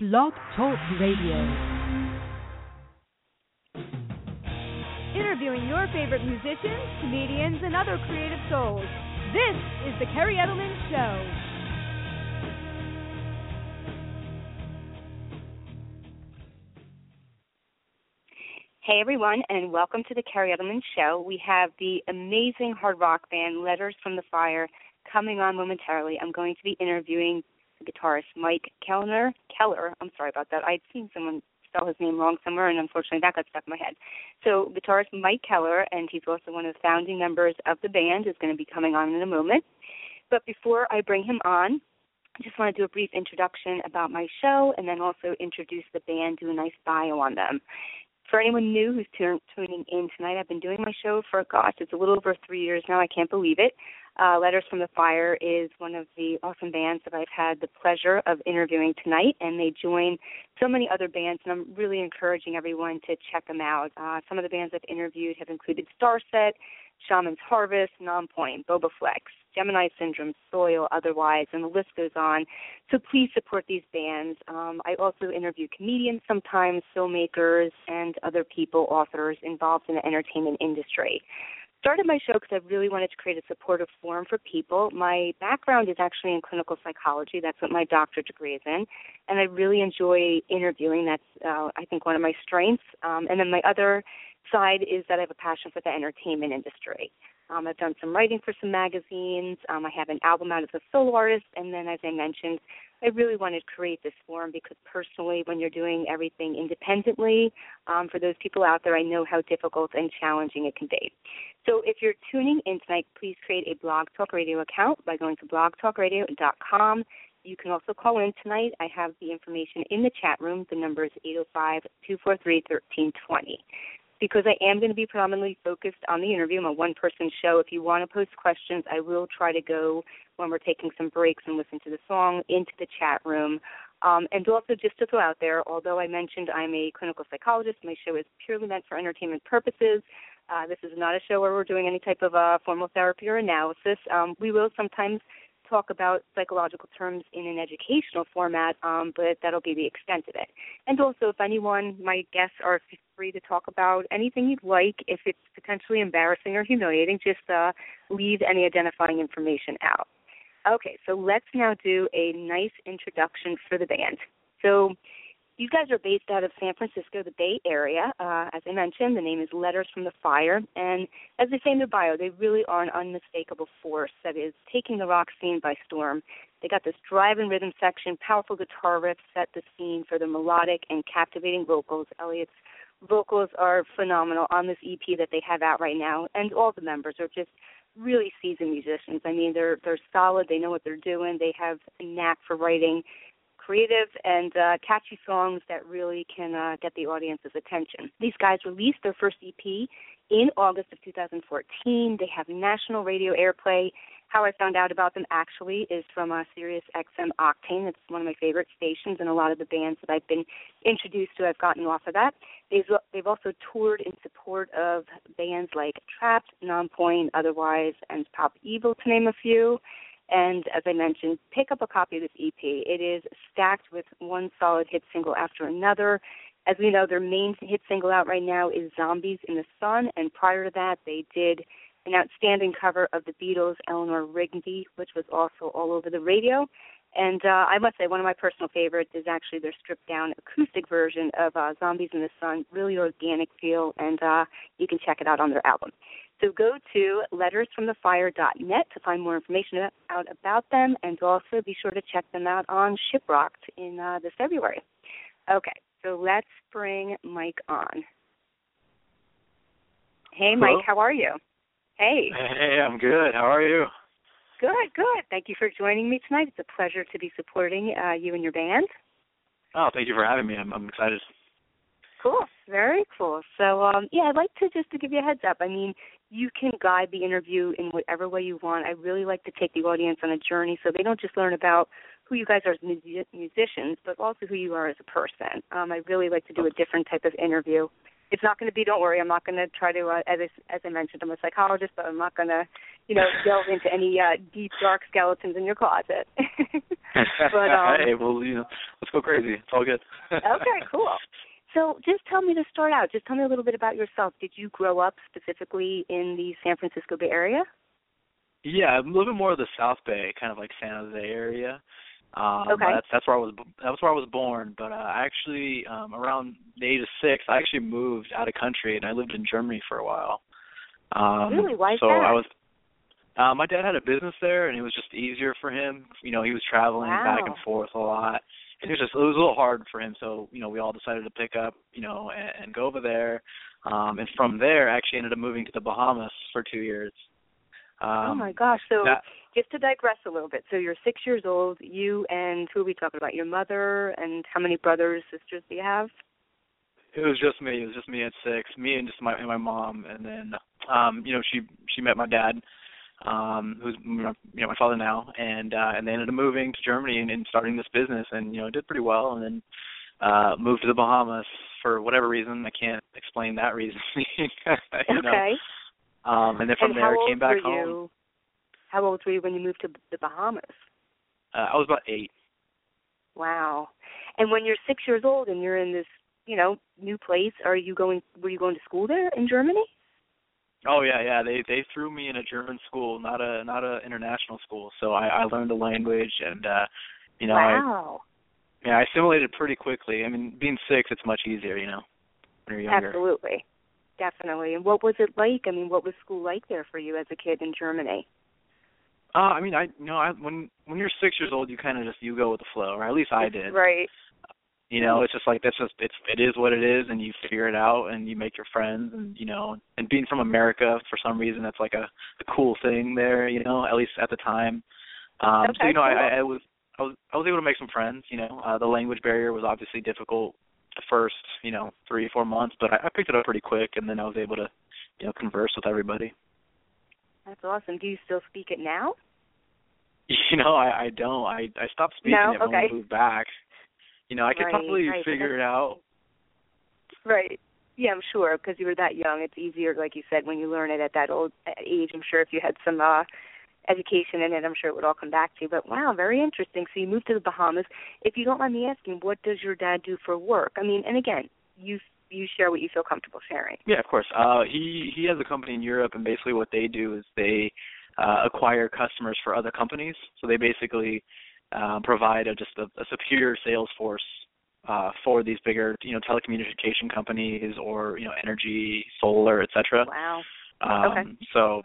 Blog Talk Radio. Interviewing your favorite musicians, comedians, and other creative souls. This is The Kerri Edelman Show. Hey everyone, and welcome to the Kerri Edelman Show. We have the amazing hard rock band Letters from the Fire coming on momentarily. I'm going to be interviewing guitarist Mike Kellner. Keller, I'm sorry about that. I'd seen someone spell his name wrong somewhere, and unfortunately that got stuck in my head. So guitarist Mike Keller, and he's also one of the founding members of the band, is going to be coming on in a moment. But before I bring him on, I just want to do a brief introduction about my show, and then also introduce the band, do a nice bio on them. For anyone new who's tuning in tonight, I've been doing my show for gosh, it's a little over three years now. I can't believe it. Uh, Letters from the Fire is one of the awesome bands that I've had the pleasure of interviewing tonight, and they join so many other bands, and I'm really encouraging everyone to check them out. Uh, some of the bands I've interviewed have included Starset, Shaman's Harvest, Nonpoint, Boba Flex, Gemini Syndrome, Soil, Otherwise, and the list goes on. So please support these bands. Um, I also interview comedians sometimes, filmmakers, and other people, authors involved in the entertainment industry started my show because I really wanted to create a supportive forum for people. My background is actually in clinical psychology. That's what my doctorate degree is in, and I really enjoy interviewing. That's uh, I think one of my strengths. Um, and then my other side is that I have a passion for the entertainment industry. Um, I've done some writing for some magazines. Um, I have an album out as a solo artist, and then, as I mentioned, I really wanted to create this forum because personally, when you're doing everything independently, um, for those people out there, I know how difficult and challenging it can be. So, if you're tuning in tonight, please create a Blog Talk Radio account by going to blogtalkradio.com. You can also call in tonight. I have the information in the chat room. The number is 805 243 1320 because I am going to be predominantly focused on the interview. I'm a one person show. If you want to post questions, I will try to go when we're taking some breaks and listen to the song into the chat room. Um, and also, just to throw out there, although I mentioned I'm a clinical psychologist, my show is purely meant for entertainment purposes. Uh, this is not a show where we're doing any type of uh, formal therapy or analysis. Um, we will sometimes talk about psychological terms in an educational format, um, but that'll be the extent of it. And also, if anyone, my guests are free to talk about anything you'd like. If it's potentially embarrassing or humiliating, just uh, leave any identifying information out. Okay, so let's now do a nice introduction for the band. So, you guys are based out of San Francisco, the Bay Area. Uh, as I mentioned, the name is Letters from the Fire. And as they say in their bio, they really are an unmistakable force that is taking the rock scene by storm. They got this drive and rhythm section, powerful guitar riffs set the scene for the melodic and captivating vocals. Elliot's vocals are phenomenal on this EP that they have out right now, and all the members are just really seasoned musicians. I mean, they're they're solid. They know what they're doing. They have a knack for writing creative and uh, catchy songs that really can uh, get the audience's attention. These guys released their first EP in August of 2014. They have national radio airplay. How I found out about them actually is from uh, Sirius XM Octane. It's one of my favorite stations, and a lot of the bands that I've been introduced to, I've gotten off of that. They've they've also toured in support of bands like Trapt, Nonpoint, Otherwise, and Pop Evil, to name a few. And as I mentioned, pick up a copy of this EP. It is stacked with one solid hit single after another. As we know, their main hit single out right now is Zombies in the Sun, and prior to that, they did an outstanding cover of the Beatles' Eleanor Rigby, which was also all over the radio. And uh, I must say, one of my personal favorites is actually their stripped down acoustic version of uh, Zombies in the Sun, really organic feel, and uh, you can check it out on their album. So go to lettersfromthefire.net to find more information out about them, and also be sure to check them out on Shiprocked in uh, this February. Okay, so let's bring Mike on. Hey, Hello? Mike, how are you? Hey. Hey, I'm good. How are you? Good, good. Thank you for joining me tonight. It's a pleasure to be supporting uh, you and your band. Oh, thank you for having me. I'm, I'm excited. Cool, very cool. So, um, yeah, I'd like to just to give you a heads up. I mean, you can guide the interview in whatever way you want. I really like to take the audience on a journey so they don't just learn about who you guys are as music- musicians, but also who you are as a person. Um, I really like to do a different type of interview. It's not going to be. Don't worry. I'm not going to try to. Uh, as I, as I mentioned, I'm a psychologist, but I'm not going to, you know, delve into any uh, deep dark skeletons in your closet. But, um, hey, well, you know, let's go crazy. It's all good. okay, cool. So just tell me to start out. Just tell me a little bit about yourself. Did you grow up specifically in the San Francisco Bay Area? Yeah, I'm a little bit more of the South Bay, kind of like San Jose area. Um, Okay. That's that's where I was. That's where I was born. But uh, I actually, um, around the age of six, I actually moved out of country and I lived in Germany for a while. Um, Really? Why so that? I was. Uh, my dad had a business there, and it was just easier for him. You know, he was traveling back and forth a lot, and it was just it was a little hard for him. So you know, we all decided to pick up, you know, and, and go over there. Um, and from there, I actually ended up moving to the Bahamas for two years. Um, oh my gosh. So that- just to digress a little bit. So you're six years old. You and who are we talking about? Your mother and how many brothers, sisters do you have? It was just me. It was just me at six. Me and just my and my mom, and then um, you know she she met my dad, um, who's my, you know my father now, and uh, and they ended up moving to Germany and, and starting this business, and you know did pretty well, and then uh moved to the Bahamas for whatever reason. I can't explain that reason. you know. okay. Um, and then from and there came back home. you? How old were you when you moved to the Bahamas? Uh, I was about eight. Wow. And when you're six years old and you're in this, you know, new place, are you going? Were you going to school there in Germany? Oh yeah, yeah. They they threw me in a German school, not a not a international school. So I I learned the language and uh you know I. Yeah, I assimilated pretty quickly. I mean, being six, it's much easier, you know, when you're younger. Absolutely. Definitely. And what was it like? I mean, what was school like there for you as a kid in Germany? Uh, I mean, I you know, I when when you're six years old, you kind of just you go with the flow, or at least I did. Right. You know, it's just like that's just it's it is what it is, and you figure it out, and you make your friends, and you know, and being from America for some reason, that's like a, a cool thing there, you know, at least at the time. Um, so you know, cool. I, I was I was I was able to make some friends. You know, uh, the language barrier was obviously difficult the first you know three four months, but I, I picked it up pretty quick, and then I was able to you know converse with everybody. That's awesome. Do you still speak it now? You know, I I don't. I I stopped speaking No? it when Okay. we moved back. You know, I could Right, probably right, figure it out. Right. Yeah, I'm sure because you were that young. It's easier, like you said, when you learn it at that old age. I'm sure if you had some uh education in it, I'm sure it would all come back to you. But wow, very interesting. So you moved to the Bahamas. If you don't mind me asking, what does your dad do for work? I mean, and again, you you share what you feel comfortable sharing. Yeah, of course. Uh he he has a company in Europe and basically what they do is they uh acquire customers for other companies. So they basically uh, provide a, just a, a superior sales force uh for these bigger, you know, telecommunication companies or, you know, energy, solar, etc. Wow. Um Okay. so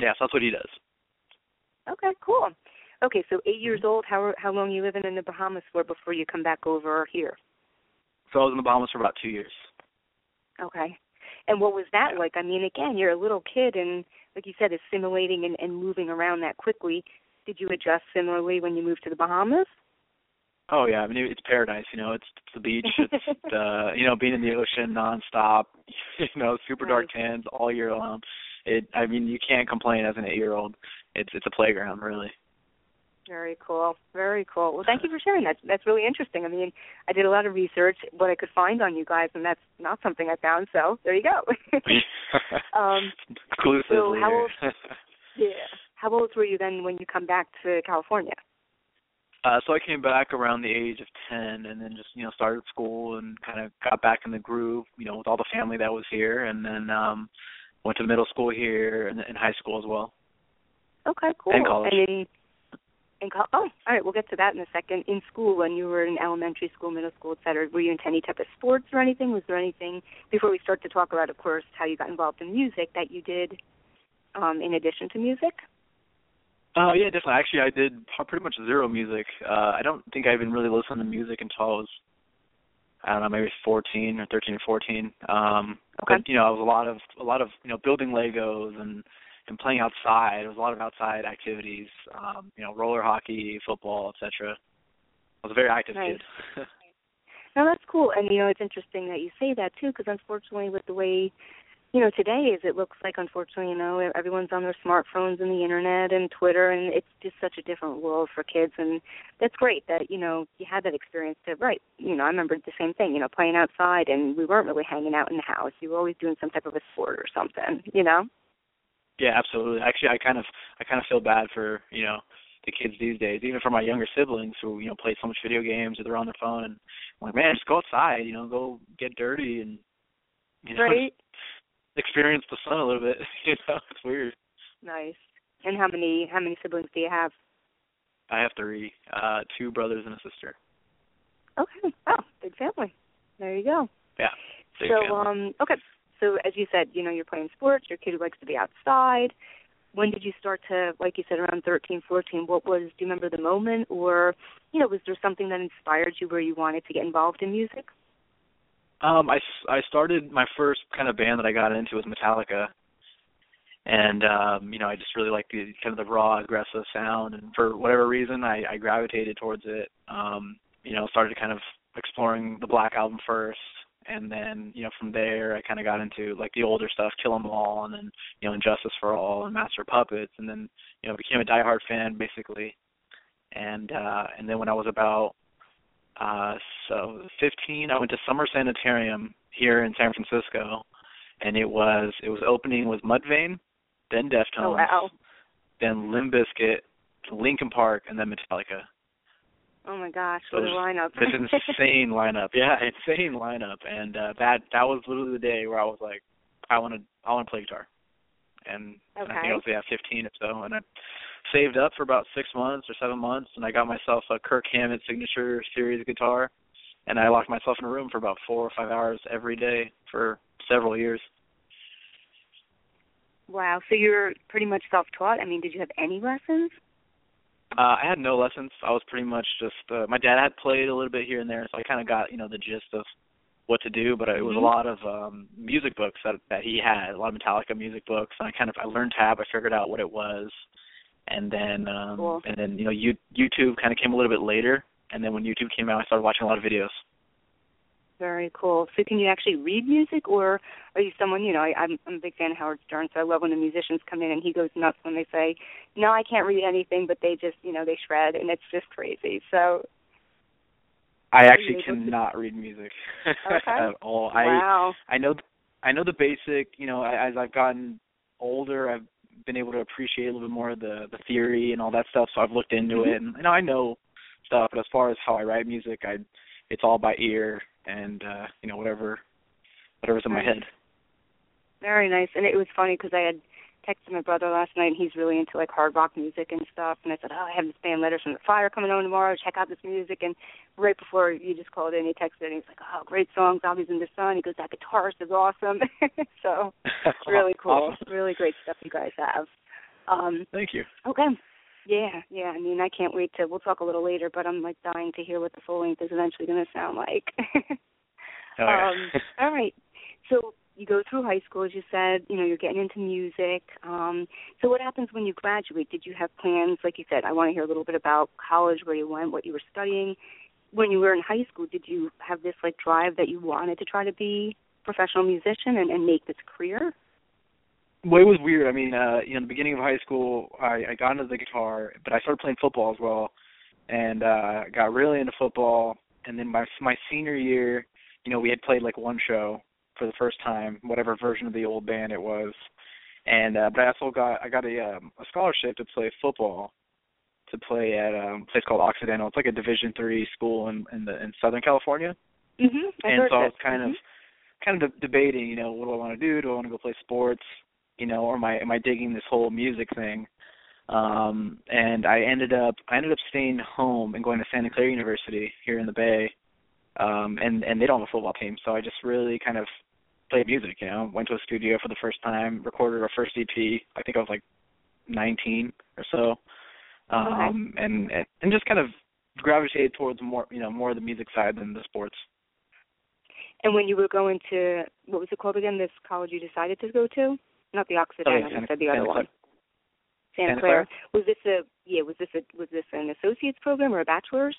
yeah, so that's what he does. Okay, cool. Okay, so eight years old. How how long you living in the Bahamas for before you come back over here? So I was in the Bahamas for about 2 years. Okay. And what was that like? I mean, again, you're a little kid, and like you said, assimilating and, and moving around that quickly. Did you adjust similarly when you moved to the Bahamas? Oh yeah, I mean it's paradise. You know, it's, it's the beach. It's uh, you know being in the ocean nonstop. You know, super dark tans all year long. It. I mean, you can't complain as an eight-year-old. It's it's a playground, really. Very cool. Very cool. Well, thank you for sharing that. That's really interesting. I mean, I did a lot of research, what I could find on you guys, and that's not something I found. So there you go. um, Exclusively. so how old- yeah. How old were you then when you come back to California? Uh, so I came back around the age of ten, and then just you know started school and kind of got back in the groove, you know, with all the family that was here, and then um went to middle school here and, and high school as well. Okay, cool. And college. And in, in co- oh, all right, we'll get to that in a second. In school, when you were in elementary school, middle school, et cetera, were you into any type of sports or anything? Was there anything before we start to talk about, of course, how you got involved in music that you did um, in addition to music? Uh, yeah, definitely. Actually, I did pretty much zero music. Uh, I don't think I even really listened to music until I was, I don't know, maybe 14 or 13 or 14. Um, Okay. But you know, I was a lot of a lot of you know building Legos and and playing outside. It was a lot of outside activities. Um, you know, roller hockey, football, etc. I was a very active Nice. kid. No, that's cool. And you know, it's interesting that you say that too, because unfortunately, with the way you know today is, it looks like unfortunately, you know, everyone's on their smartphones and the internet and Twitter, and it's just such a different world for kids. And that's great that you know you had that experience. To right, you know, I remember the same thing. You know, playing outside, and we weren't really hanging out in the house. You were always doing some type of a sport or something. You know. Yeah, absolutely. Actually, I kind of I kind of feel bad for you know the kids these days, even for my younger siblings who you know play so much video games or they're on their phone. And I'm like, man, just go outside, you know, go get dirty and you know, right. experience the sun a little bit. you know, it's weird. Nice. And how many how many siblings do you have? I have three, uh, two brothers and a sister. Okay. Oh, big family. There you go. Yeah. So family. um okay. So as you said, you know, you're playing sports, your kid likes to be outside. When did you start to like you said around thirteen, fourteen, what was do you remember the moment or you know, was there something that inspired you where you wanted to get involved in music? Um, I, I started my first kind of band that I got into was Metallica, and um, you know I just really liked the kind of the raw, aggressive sound, and for whatever reason I, I gravitated towards it. Um, you know, started kind of exploring the Black album first, and then you know from there I kind of got into like the older stuff, Kill 'Em All, and then you know And Justice for All and Master Puppets, and then you know became a diehard fan basically. And uh, and then when I was about uh so 15 I went to Summer Sanitarium here in San Francisco and it was it was opening was Mudvayne, then Deftones, Oh wow. then Limp Bizkit, Linkin Park and then Metallica. Oh my gosh, So what a lineup. This insane lineup. Yeah, insane lineup and uh that that was literally the day where I was like I want to I want to play guitar. And I think I was yeah 15 or so and I saved up for about 6 months or 7 months and I got myself a Kirk Hammett signature series guitar and I locked myself in a room for about 4 or 5 hours every day for several years. wow. So you're pretty much self taught? I mean, did you have any lessons? Uh, I had no lessons. I was pretty much just uh, my dad had played a little bit here and there, so I kind of got you know the gist of what to do. But it was a lot of um music books that that he had, a lot of Metallica music books. And I kind of I learned tab. I figured out what it was, and then um Cool. and then you know you, YouTube kind of came a little bit later. And then when YouTube came out, I started watching a lot of videos. Very cool. So can you actually read music, or are you someone? You know, I, I'm I'm a big fan of Howard Stern, so I love when the musicians come in and he goes nuts when they say, "No, I can't read anything," but they just, you know, they shred, and it's just crazy. So I actually cannot read music Okay. at all. I wow, I know I know the basic. You know, I- as I've gotten older, I've been able to appreciate a little bit more of the the theory and all that stuff. So I've looked into Mhm. it, and you know, I know stuff. But as far as how I write music, I it's all by ear and uh, you know whatever whatever's in my head. very nice. And it was funny because I had texted my brother last night, and he's really into like hard rock music and stuff. And I said, "Oh, I have this band, Letters from the Fire, coming on tomorrow. Check out this music." And right before you just called in, he texted, and he's like, "Oh, great song, Zombies in the Sun." He goes, "That guitarist is awesome." so it's really cool, Awesome. really great stuff you guys have. Um, Thank you. okay. Yeah, yeah. I mean, I can't wait to. We'll talk a little later, but I'm like dying to hear what the full length is eventually going to sound like. Oh, yeah. um, all right. So you go through high school, as you said. You know, you're getting into music. Um, so what happens when you graduate? Did you have plans? Like you said, I want to hear a little bit about college, where you went, what you were studying. When you were in high school, did you have this like drive that you wanted to try to be a professional musician and, and make this career? Well, it was weird. I mean, uh, you know, in the beginning of high school, I, I got into the guitar, but I started playing football as well, and uh, got really into football. And then my my senior year, you know, we had played like one show for the first time, whatever version of the old band it was. And uh, but I also got I got a um, a scholarship to play football, to play at um, a place called Occidental. It's like a Division three school in in the in Southern California Mhm. I and so I was kind Mhm. of kind of de- debating, you know, what do I want to do? Do I want to go play sports, you know, or am I am I digging this whole music thing? Um and I ended up I ended up staying home and going to Santa Clara University here in the Bay. Um and and they don't have a football team, so I just really kind of played music, you know. Went to a studio for the first time, recorded our first EP. I think I was like 19 or so. Um and and and just kind of gravitated towards more, you know, more of the music side than the sports. And when you were going to what was it called again? This college you decided to go to? Not the Occidental. Yeah, you Santa- said the other Clara. one. Santa, Santa Clara. Clara. Was this a yeah? Was this a was this an associate's program or a bachelor's?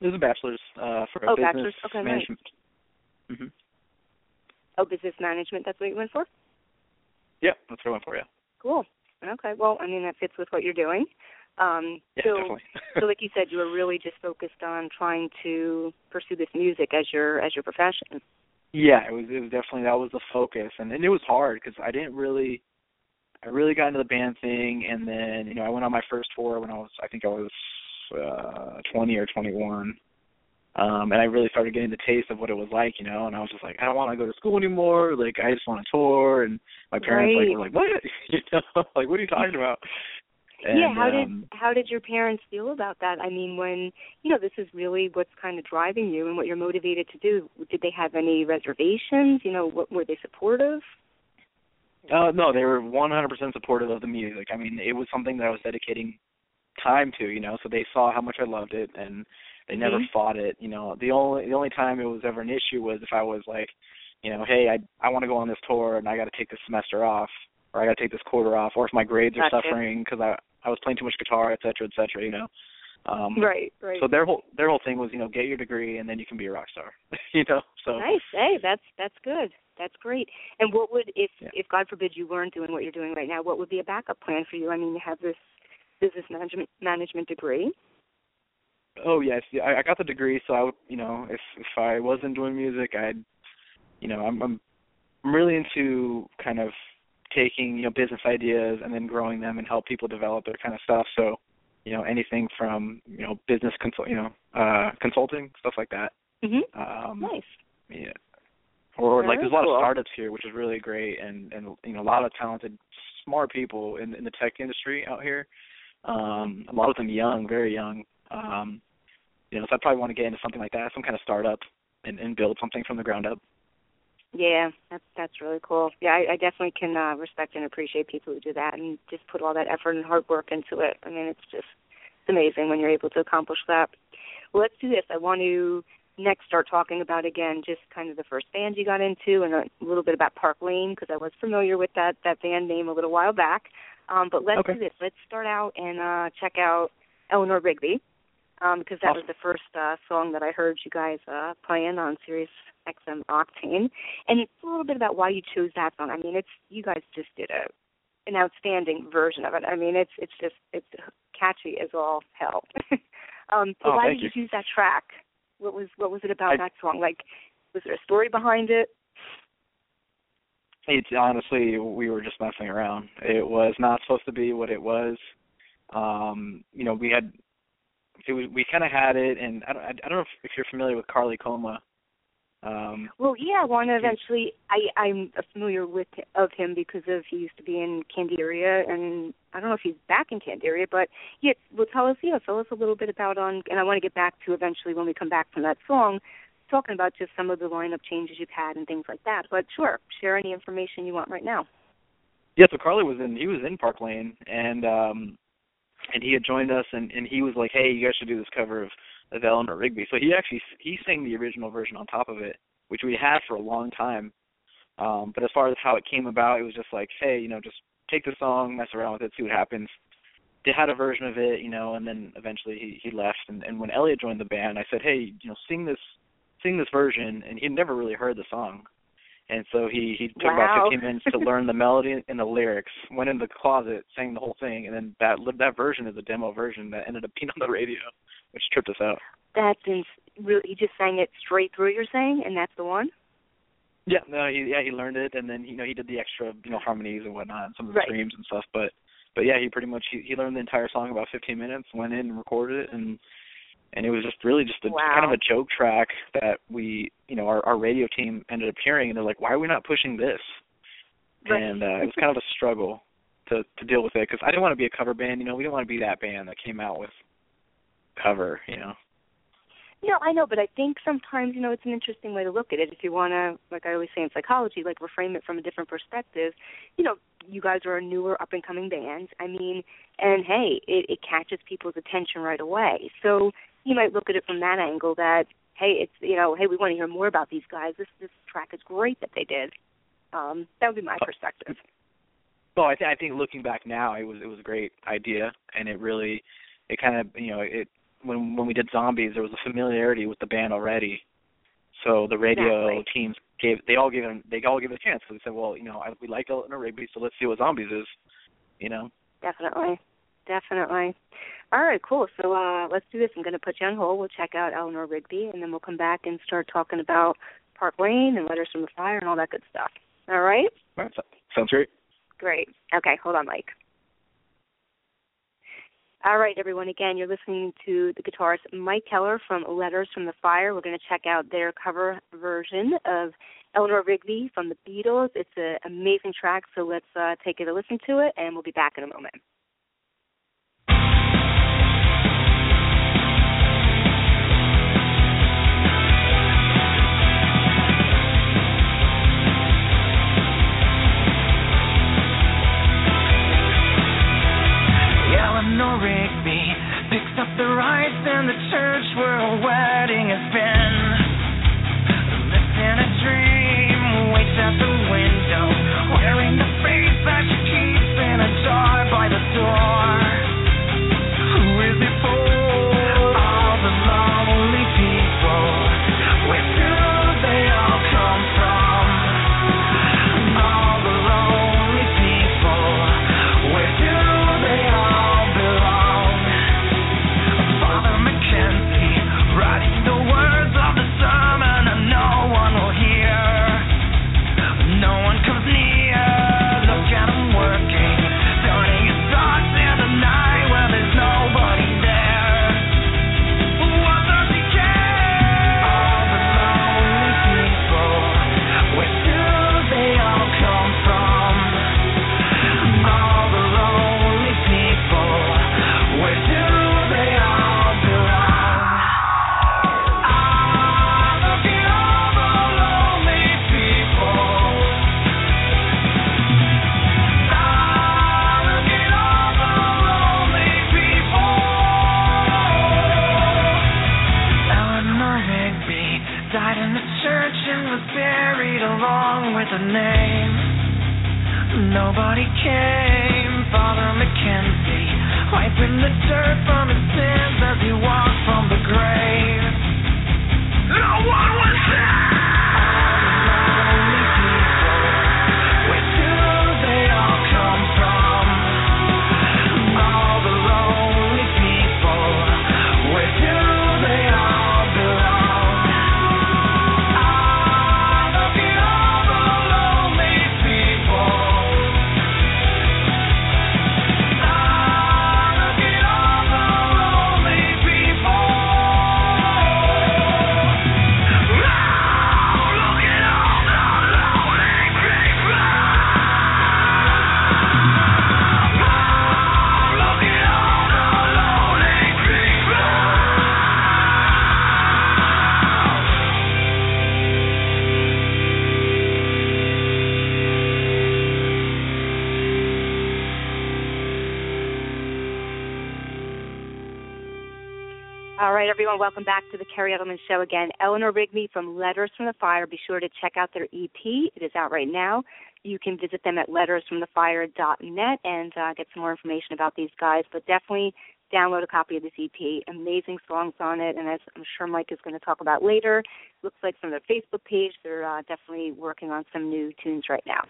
It was a bachelor's uh, for a Oh, business bachelor's. Okay, nice. management. hmm Oh, business management. That's what you went for. Yep, that's what I went for. Yeah, Cool. Okay. Well, I mean that fits with what you're doing. Um, yeah, so, definitely. so like you said, you were really just focused on trying to pursue this music as your as your profession. Yeah, it was. It was definitely that was the focus, and and it was hard because I didn't really. I really got into the band thing, and then you know I went on my first tour when I was I think I was uh 20 or 21. Um and I really started getting the taste of what it was like, you know, and I was just like, I don't want to go to school anymore, like I just want to tour and my parents right. like were like, What you know, like what are you talking about? And, yeah, how um, did how did your parents feel about that? I mean, when you know this is really what's kind of driving you and what you're motivated to do. Did they have any reservations? You know, what, were they supportive? Uh, no, they were 100% supportive of the music. I mean, it was something that I was dedicating time to, you know. So they saw how much I loved it, and they Mhm. never fought it. You know, the only the only time it was ever an issue was if I was like, you know, hey, I I want to go on this tour and I got to take this semester off, or I got to take this quarter off, or if my grades are Gotcha. suffering because I I was playing too much guitar, et cetera, et cetera. You know. Um, Right, right. So their whole their whole thing was, you know, get your degree and then you can be a rock star. you know. So. Nice. Hey, that's that's good. That's great. And what would if Yeah. if God forbid you weren't doing what you're doing right now, what would be a backup plan for you? I mean, you have this business management management degree. Oh yes, yeah, I, I got the degree, so I would, you know, if if I wasn't doing music, I'd, you know, I'm I'm I'm really into kind of taking you know business ideas and then growing them and help people develop their kind of stuff. So, you know, anything from you know business consult, you know, uh consulting stuff like that. Mhm. Um, Nice. Yeah. Or like there's a lot cool. of startups here, which is really great, and and you know a lot of talented, smart people in in the tech industry out here. Um, a lot of them young, very young. Um, you know, so I probably want to get into something like that, some kind of startup, and and build something from the ground up. Yeah, that's that's really cool. Yeah, I, I definitely can uh, respect and appreciate people who do that and just put all that effort and hard work into it. I mean, it's just it's amazing when you're able to accomplish that. Well, let's do this. I want to next start talking about again just kind of the first band you got into and a little bit about Park Lane because I was familiar with that that band name a little while back. Um, but let's Okay. do this. Let's start out and uh, check out Eleanor Rigby um, because that was the first uh, song that I heard you guys uh, playing on Sirius XM Octane. And a little bit about why you chose that song. I mean, it's you guys just did a an outstanding version of it. I mean, it's it's just it's catchy as all hell. um, so Oh, why did you choose that track? What was what was it about I- that song? Like, was there a story behind it? It's honestly we were just messing around. It was not supposed to be what it was. Um, you know, we had it was we kind of had it, and I don't I don't know if, if you're familiar with Carley Coma. Um, Well, yeah, I want to eventually. I I'm familiar with of him because of he used to be in Candiria, and I don't know if he's back in Candiria, but yeah. Well, tell us, yeah, tell us a little bit about on. And I want to get back to eventually when we come back from that song, talking about just some of the lineup changes you've had and things like that. But sure, share any information you want right now. Yeah, so Carley was in he was in Park Lane and um and he had joined us and and he was like, "Hey, you guys should do this cover of of Eleanor Rigby." So he actually he sang the original version on top of it, which we had for a long time. Um but as far as how it came about, it was just like, "Hey, you know, just take the song, mess around with it, see what happens." They had a version of it, you know, and then eventually he he left and and when Elliot joined the band, I said, "Hey, you know, sing this sing this version." And he'd never really heard the song. And so he he took Wow. about 15 minutes to learn the melody and the lyrics. Went in the closet, sang the whole thing, and then that that version is a demo version that ended up being on the radio, which tripped us out. That's really. He just sang it straight through. You're saying, and that's the one. Yeah, no, he yeah he learned it, and then you know he did the extra you know harmonies and whatnot, and some of the Right. screams and stuff. But but yeah, he pretty much he, he learned the entire song about 15 minutes, went in and recorded it, and and it was just really just a Wow. kind of a joke track that we you know our our radio team ended up hearing, and they're like, why are we not pushing this? Right. and uh, it was kind of a struggle to to deal with it because I didn't want to be a cover band. You know, we didn't want to be that band that came out with cover. You know. You know, I know, but I think sometimes, you know, it's an interesting way to look at it. If you want to, like I always say in psychology, like reframe it from a different perspective. You know, you guys are a newer, up and coming band. I mean, and hey, it, it catches people's attention right away. So you might look at it from that angle that, hey, it's you know, hey, we want to hear more about these guys. This this track is great that they did. Um, that would be my perspective. Well, I think I think looking back now, it was it was a great idea, and it really, it kind of you know it when when we did zombies, there was a familiarity with the band already. So the radio Exactly. teams gave they all gave them they all gave it a chance. So they said, well, you know, I, we like Eleanor Rigby, so let's see what zombies is. You know. Definitely. Definitely. All right, cool. So uh let's do this. I'm gonna put you on hold. We'll check out Eleanor Rigby and then we'll come back and start talking about Park Lane and Letters from the Fire and all that good stuff. All right? All right, sounds great. Great. Okay, hold on, Mike. All right, everyone. Again, you're listening to the guitarist Mike Keller from Letters from the Fire. We're going to check out their cover version of Eleanor Rigby from the Beatles. It's an amazing track, so let's uh, take it a listen to it, and we'll be back in a moment. Up the rice in the church where a wedding has been. Lives in a dream, waits at the window, wearing the face that she keeps in a jar by the door. Who is it for? All right, everyone, welcome back to the Kerri Edelman Show again. Eleanor Rigby from Letters from the Fire. Be sure to check out their EP. It is out right now. You can visit them at lettersfromthefire.net and uh, get some more information about these guys. But definitely download a copy of this EP. Amazing songs on it, and as I'm sure Mike is going to talk about later, looks like from their Facebook page, they're uh, definitely working on some new tunes right now.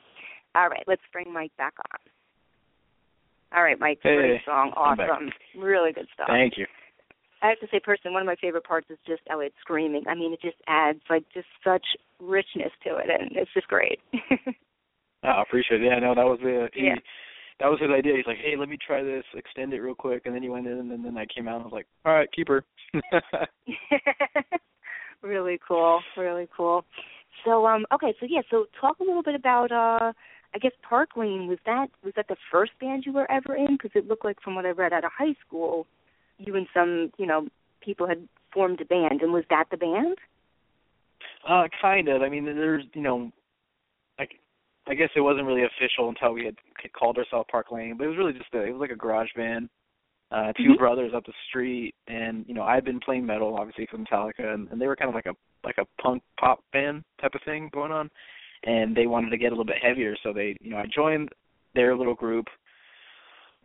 All right, let's bring Mike back on. All right, Mike, Hey, great song, awesome, really good stuff. Thank you. I have to say, personally, one of my favorite parts is just Elliot screaming. I mean, it just adds like just such richness to it, and it's just great. I appreciate it. Yeah, no, that was the he, Yeah. that was his idea. He's like, hey, let me try this, extend it real quick, and then he went in, and then I came out and was like, all right, keep her. really cool, really cool. So, um, okay, so yeah, so talk a little bit about, uh, I guess Park Lane was that was that the first band you were ever in? Because it looked like from what I read out of high school, you and some, you know, people had formed a band, and was that the band? Uh, kind of. I mean, there's, you know, like, I guess it wasn't really official until we had called ourselves Park Lane, but it was really just a, it was like a garage band. Uh, 2 Mhm. brothers up the street, and you know, I had been playing metal, obviously from Metallica, and, and they were kind of like a like a punk pop band type of thing going on, and they wanted to get a little bit heavier, so they, you know, I joined their little group,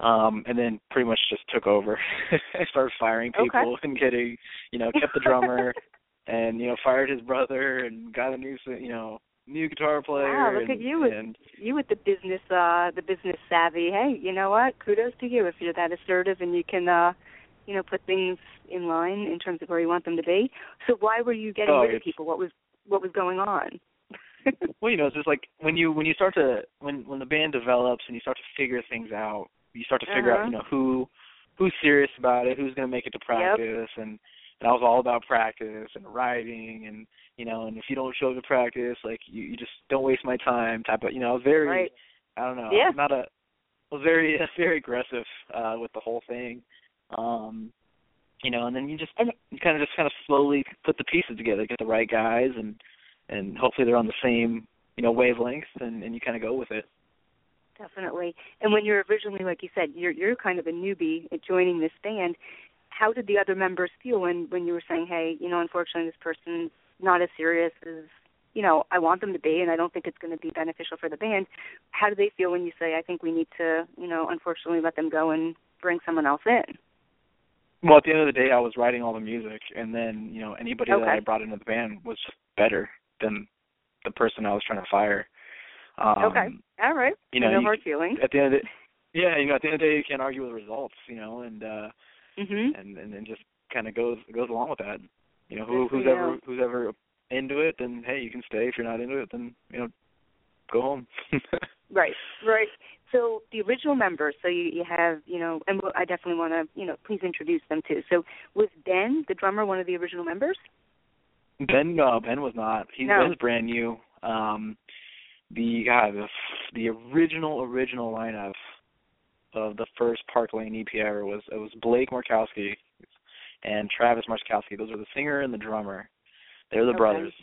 um, and then pretty much just took over. I started firing Okay. people and getting, you know, kept the drummer, and you know, fired his brother, and got a new, you know, new guitar player. Wow, look and, at you with and you with the business uh the business savvy. Hey, you know what? Kudos to you if you're that assertive and you can uh you know, put things in line in terms of where you want them to be. So why were you getting Oh, rid of people? What was what was going on? well, you know, it's just like when you when you start to when when the band develops and you start to figure things out, you start to figure Uh-huh. out, you know, who who's serious about it, who's going to make it to practice, and and I was all about practice and writing, and you know, and if you don't show up to practice, like you you just don't waste my time type of, you know, I was very, Right. I don't know, Yeah. Not a, I was very very aggressive uh with the whole thing, um, you know, and then you just you kind of just kind of slowly put the pieces together, get the right guys, and and hopefully they're on the same you know wavelength, and and you kind of go with it. Definitely. And when you're originally, like you said, you're you're kind of a newbie at joining this band. How did the other members feel when when you were saying, hey, you know, unfortunately this person's not as serious as you know I want them to be, and I don't think it's going to be beneficial for the band. How do they feel when you say, I think we need to, you know, unfortunately let them go and bring someone else in? Well, at the end of the day, I was writing all the music, and then you know anybody that I brought into the band was just better than the person I was trying to fire. Um, okay. All right. You know, no hard feelings. At the end of the yeah, you know, at the end of the day, you can't argue with results, you know, and uh Mhm. and and then just kind of goes goes along with that. You know, who who's you. ever who's ever into it, then hey, you can stay. If you're not into it, then you know, go home. Right, right. So the original members. So you you have you know, and I definitely want to you know please introduce them too. So was Ben the drummer one of the original members? Ben no, Ben was not. He No. was brand new. Um the God, the the original original lineup of the first Park Lane EP ever was it was Blake Markowski and Travis Markowski. Those were the singer and the drummer. They're the Okay. brothers.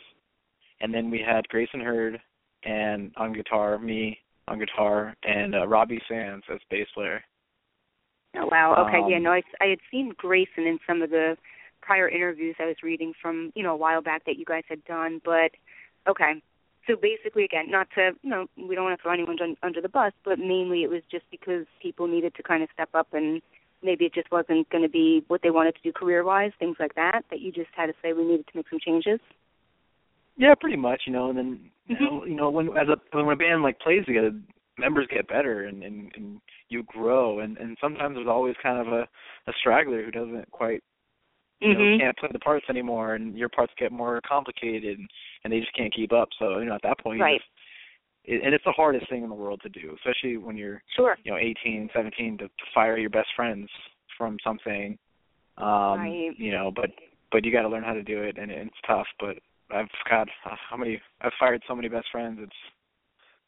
And then we had Grayson Hurd and on guitar, me on guitar, and uh, Robbie Sands as bass player. Oh wow. Okay. yeah. Um, No, I I had seen Grayson in some of the prior interviews I was reading from you know a while back that you guys had done, but okay. So basically, again, not to you know we don't want to throw anyone un- under the bus, but mainly it was just because people needed to kind of step up and maybe it just wasn't going to be what they wanted to do career wise, things like that. That you just had to say we needed to make some changes. Yeah, pretty much, you know, and then you mm-hmm. know, you know when as a when a band like plays together, members get better and and, and you grow and and sometimes there's always kind of a a straggler who doesn't quite you know Mhm. can't play the parts anymore and your parts get more complicated and, and they just can't keep up. So, you know, at that point you Right. just it, and it's the hardest thing in the world to do, especially when you're Sure. you know 18, 17 to, to fire your best friends from something um Right. you know, but but you got to learn how to do it and it's tough, but I've got uh, how many I've fired so many best friends. It's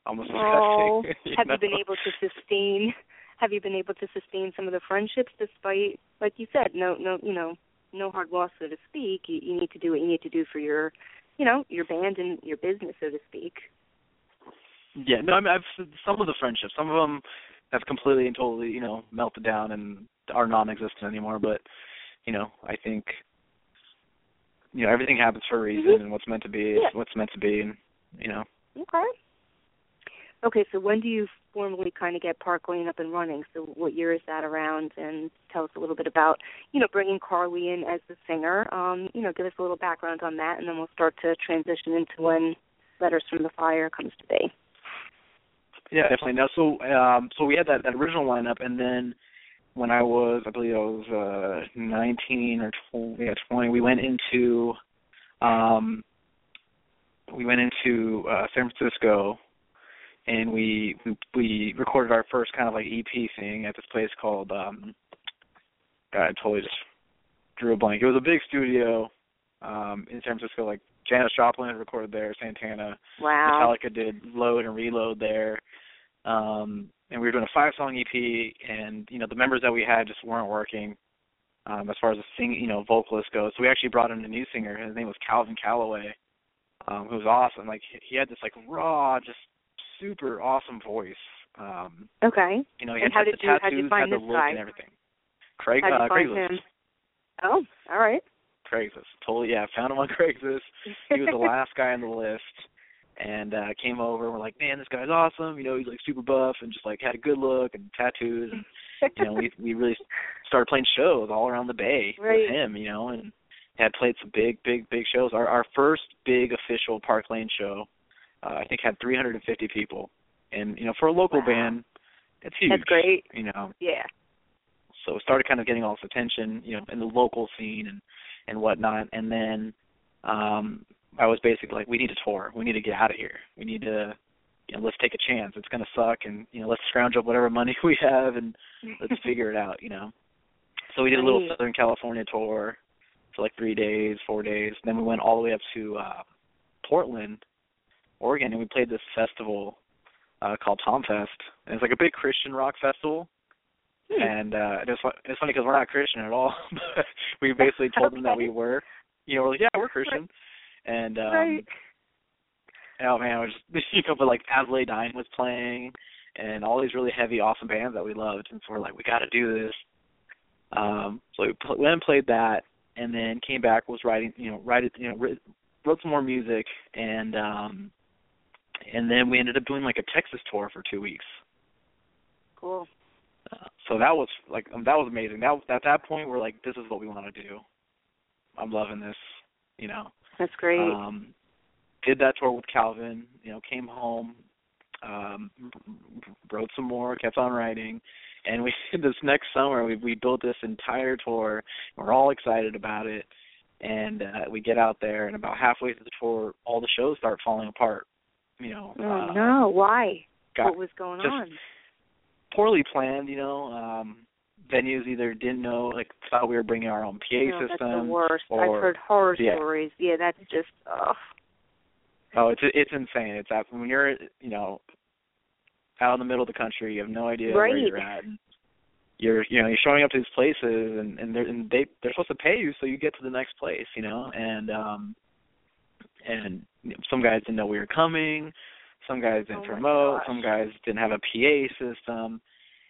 almost Oh, disgusting. you have you been able to sustain? Have you been able to sustain some of the friendships despite, like you said, no, no, you know, no hard loss, so to speak. You, you need to do what you need to do for your, you know, your band and your business, so to speak. Yeah, no, I mean, I've some of the friendships. Some of them have completely and totally, you know, melted down and are non-existent anymore. But you know, I think you know everything happens for a reason, Mhm. and what's meant to be is what's meant to be, and you know. Okay. Okay, so when do you formally kind of get Park up and running? So what year is that around? And tell us a little bit about, you know, bringing Carley in as the singer. Um, you know, give us a little background on that, and then we'll start to transition into when Letters from the Fire comes to be. Yeah, definitely. No, so um, so we had that, that original lineup, and then when I was, I believe I was uh, 19 or 20, yeah, 20, we went into, um, we went into uh, San Francisco, and we we recorded our first kind of like EP thing at this place called, um, God, I totally just drew a blank. It was a big studio um, in San Francisco, like Janis Joplin recorded there, Santana. Wow. Metallica did load and reload there. Um and we were doing a five song EP and you know the members that we had just weren't working um as far as the sing you know vocalist goes. So we actually brought in a new singer. His name was Calvin Calloway. Um who was awesome. Like he had this like raw just super awesome voice. Um Okay. you know, he And had how the did you- how'd you tattoos, find had the look guy? and everything. Craig you uh Craigslist. him? Oh, all right. Craigslist. Totally, yeah. Found him on Craigslist. He was the last guy on the list, and uh came over. and We're like, man, this guy's awesome. You know, he's like super buff and just like had a good look and tattoos. And you know, we we really started playing shows all around the Bay Right. with him. You know, and had played some big, big, big shows. Our our first big official Park Lane show, uh, I think, had 350 people. And you know, for a local Wow. band, it's huge. That's great. You know, Yeah. so it started kind of getting all this attention, you know, in the local scene and and whatnot. And then, um, I was basically like, we need a tour. We need to get out of here. We need to, you know, let's take a chance. It's gonna suck, and you know, let's scrounge up whatever money we have and let's figure it out. You know. So we did a little Right. Southern California tour for like three days, four days. Then we went all the way up to uh Portland, Oregon, and we played this festival uh called Tom Fest. And it's like a big Christian rock festival. Hmm. And uh it's it's funny because we're not Christian at all. but we basically told them that we were. You know, we're like, yeah, we're Christian. And um right. oh man, it was just you know, but like As I Lay Dying was playing and all these really heavy, awesome bands that we loved, and so we're like, we got to do this. Um, so we pl- went and played that, and then came back, was writing, you know, write you know, writ- wrote some more music, and um, and then we ended up doing like a Texas tour for two weeks. Cool. Uh, so that was like um, that was amazing. That at that point we're like, this is what we want to do. I'm loving this, you know. That's great. Um, did that tour with Calvin. You know, came home, um, wrote some more, kept on writing, and we this next summer we we built this entire tour. We're all excited about it, and uh, we get out there, and about halfway through the tour, all the shows start falling apart. You know, oh uh, no, why? what was going on? poorly planned. You know, um, venues either didn't know, like thought we were bringing our own PA no, system. that's the worst. or- I've heard horror yeah. stories. Yeah, that's just ugh. Oh, it's it's insane. It's that when you're you know out in the middle of the country, you have no idea where you're at. You're you know you're showing up to these places and and they're and they they're supposed to pay you so you get to the next place, you know, and um and some guys didn't know we were coming, some guys didn't Oh promote, some guys didn't have a PA system,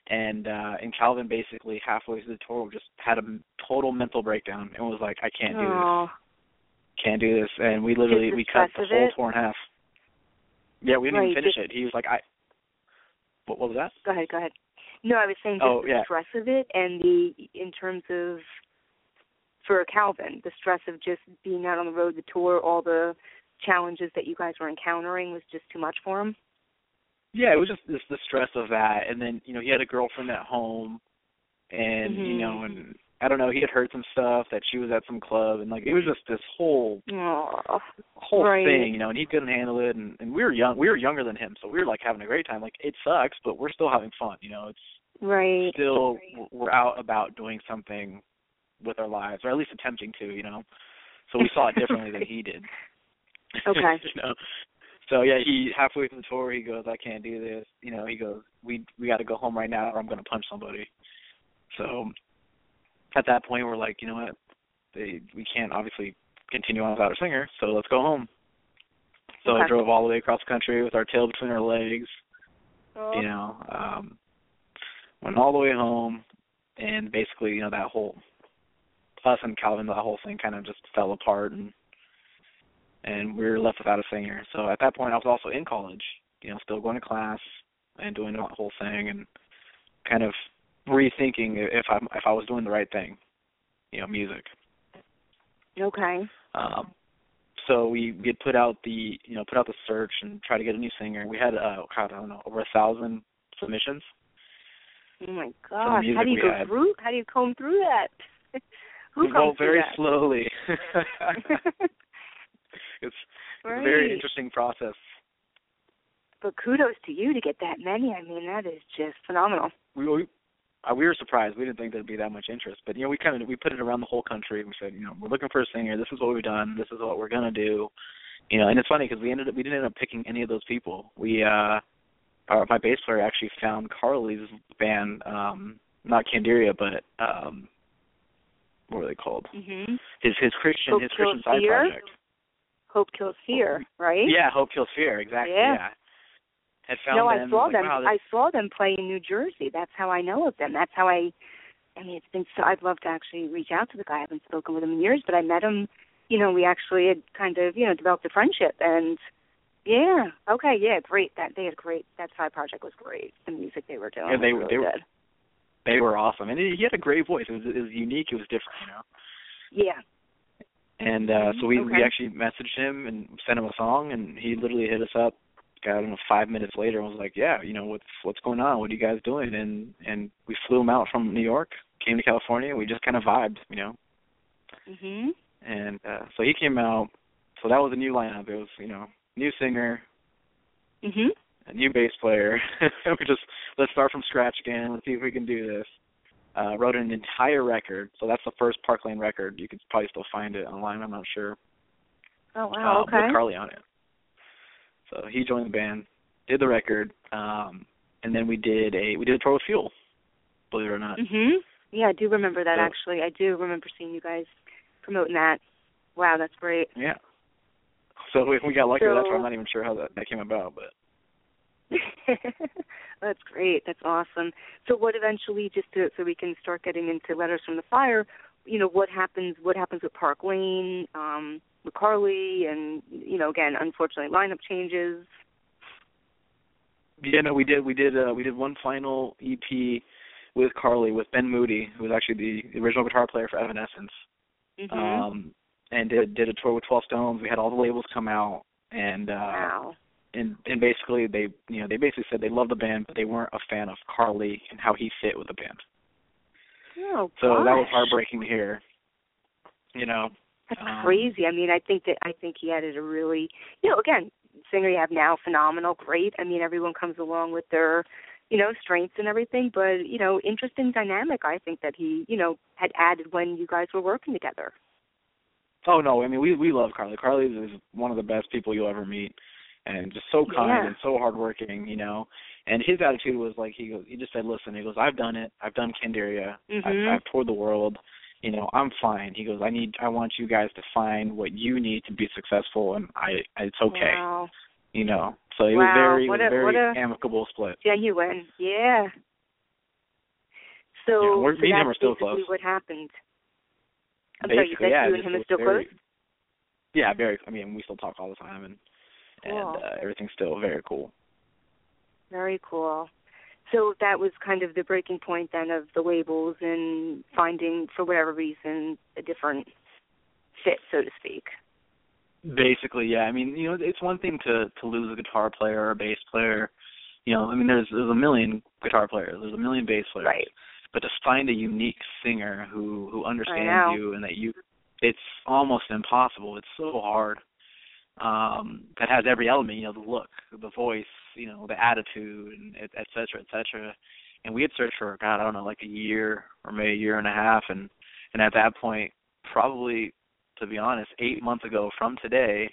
and uh and Calvin basically halfway through the tour just had a total mental breakdown and was like, I can't do this. Oh, can't do this. And we literally we cut the whole it? tour in half. Yeah we didn't Right, even finish just- it. He was like i what, what was that? Go ahead, go ahead. No, I was saying just Oh, the yeah. stress of it and the in terms of for Calvin, the stress of just being out on the road, the tour, all the challenges that you guys were encountering was just too much for him. yeah it was just this the stress of that and then you know he had a girlfriend at home and you know Mhm. and i don't know he had heard some stuff that she was at some club and like it was just this whole Oh, whole Right. thing you know and he couldn't handle it and and we were young we were younger than him so we were like having a great time like it sucks but we're still having fun you know it's right. still we're out about doing something with our lives, or at least attempting to, you know. So we saw it differently than he did. Okay. you know. So yeah, he halfway through the tour, he goes, "I can't do this." You know, he goes, "We we got to go home right now, or I'm going to punch somebody." So at that point, we're like, you know what? They we can't obviously continue on without a singer, so let's go home. So I drove all the way across the country with our tail between our legs Oh. you know um went all the way home and basically you know that whole us and calvin the whole thing kind of just fell apart and and we were left without a singer so at that point i was also in college you know still going to class and doing that whole thing and kind of rethinking if i if i was doing the right thing you know music Okay. um so we we had put out the you know put out the search and try to get a new singer we had uh God, i don't know over a thousand submissions Oh my gosh. How do you go had. through how do you comb through that? Who well, very slowly. it's, it's a very interesting process. But kudos to you to get that many. I mean, that is just phenomenal. We we, uh, we were surprised. We didn't think there'd be that much interest, but you know, we kind of we put it around the whole country. We said, you know, we're looking for a singer. This is what we've done. This is what we're gonna do. You know, and it's funny because we ended up we didn't end up picking any of those people. We uh, our, my bass player actually found Carley's band, um, not Candiria, but um, what were they called? Mhm. His his Christian Hope his Christian side Fear? project. Hope kills fear, right? Yeah, Hope Kills Fear, exactly. Yeah. Yeah. Had found no, I saw like, them. Wow, I saw them play in New Jersey. That's how I know of them. That's how I. I mean, it's been so. I'd love to actually reach out to the guy. I haven't spoken with him in years, but I met him. You know, we actually had kind of you know developed a friendship, and yeah, okay, yeah, great. That they had great. That side project was great. The music they were doing. Yeah, they were- really they were- good. They were awesome, and he had a great voice. It was it was unique. It was different, you know. Yeah. And uh so we we actually messaged him and sent him a song, and he literally hit us up. Got I don't know five minutes later and was like, yeah, you know what's what's going on? What are you guys doing? And and we flew him out from New York, came to California. We just kind of vibed, you know. Mhm. And uh so he came out, so that was a new lineup. It was you know new singer, Mhm. A new bass player. we just let's start from scratch again. Let's see if we can do this. Uh, wrote an entire record, so that's the first Park Lane record. You could probably still find it online. I'm not sure. Oh wow. uh, okay. With Carley on it. So he joined the band, did the record, um, and then we did a we did a tour with Fuel. Believe it or not. Mhm. Yeah, I do remember that So- actually. I do remember seeing you guys promoting that. Wow, that's great. Yeah. So we, we got lucky with that. So So- I'm not even sure how that, that came about, but that's great. That's awesome. So what eventually just to so we can start getting into letters from the fire, you know, what happens what happens with Park Lane, um, with Carley and you know, again, unfortunately lineup changes. yeah, no, we did we did uh, we did one final EP with Carley with Ben Moody, who was actually the, original guitar player for Evanescence. Mhm. Um, and did did a tour with Twelve Stones. We had all the labels come out, and uh, wow. And and basically they you know they basically said they loved the band, but they weren't a fan of Carley and how he fit with the band. Oh, So that was gosh. heartbreaking to hear. You know, That's Um, crazy. I mean, I think that I think he added a really, you know, again, singer you have now, phenomenal, great. I mean, everyone comes along with their, you know, strengths and everything, but you know, interesting dynamic. I think that he, you know, had added when you guys were working together. Oh no, I mean we we love Carley. Carley is one of the best people you'll ever meet, and just so kind Yeah. and so hardworking, you know. And his attitude was like he goes, he just said, "Listen," he goes, "I've done it. I've done Candiria. Mhm. I've, I've toured the world. You know, I'm fine." He goes, "I need, I want you guys to find what you need to be successful, and I, it's okay." Wow. You know, so it Wow, was very, what was a- very what a- amicable split. Genuine. Yeah. So, Yeah, we're- so me and him are still basically close. what happened. I'm sorry, you Basically, said yeah, you and him are still very, close? Yeah, very. I mean, we still talk all the time, and and uh, everything's still very cool. Very cool. So that was kind of the breaking point then of the labels and finding, for whatever reason, a different fit, so to speak. Basically, yeah. I mean, you know, it's one thing to to lose a guitar player or a bass player. You know, I mean, there's there's a million guitar players, there's a million bass players, Right. but to find a unique singer who who understands you and that you, it's almost impossible. It's so hard. Um, that has every element, you know, the look, the voice, you know, the attitude, and et, et cetera, et cetera. And we had searched for God, I don't know, like a year or maybe a year and a half, and and at that point, probably to be honest, eight months ago from today,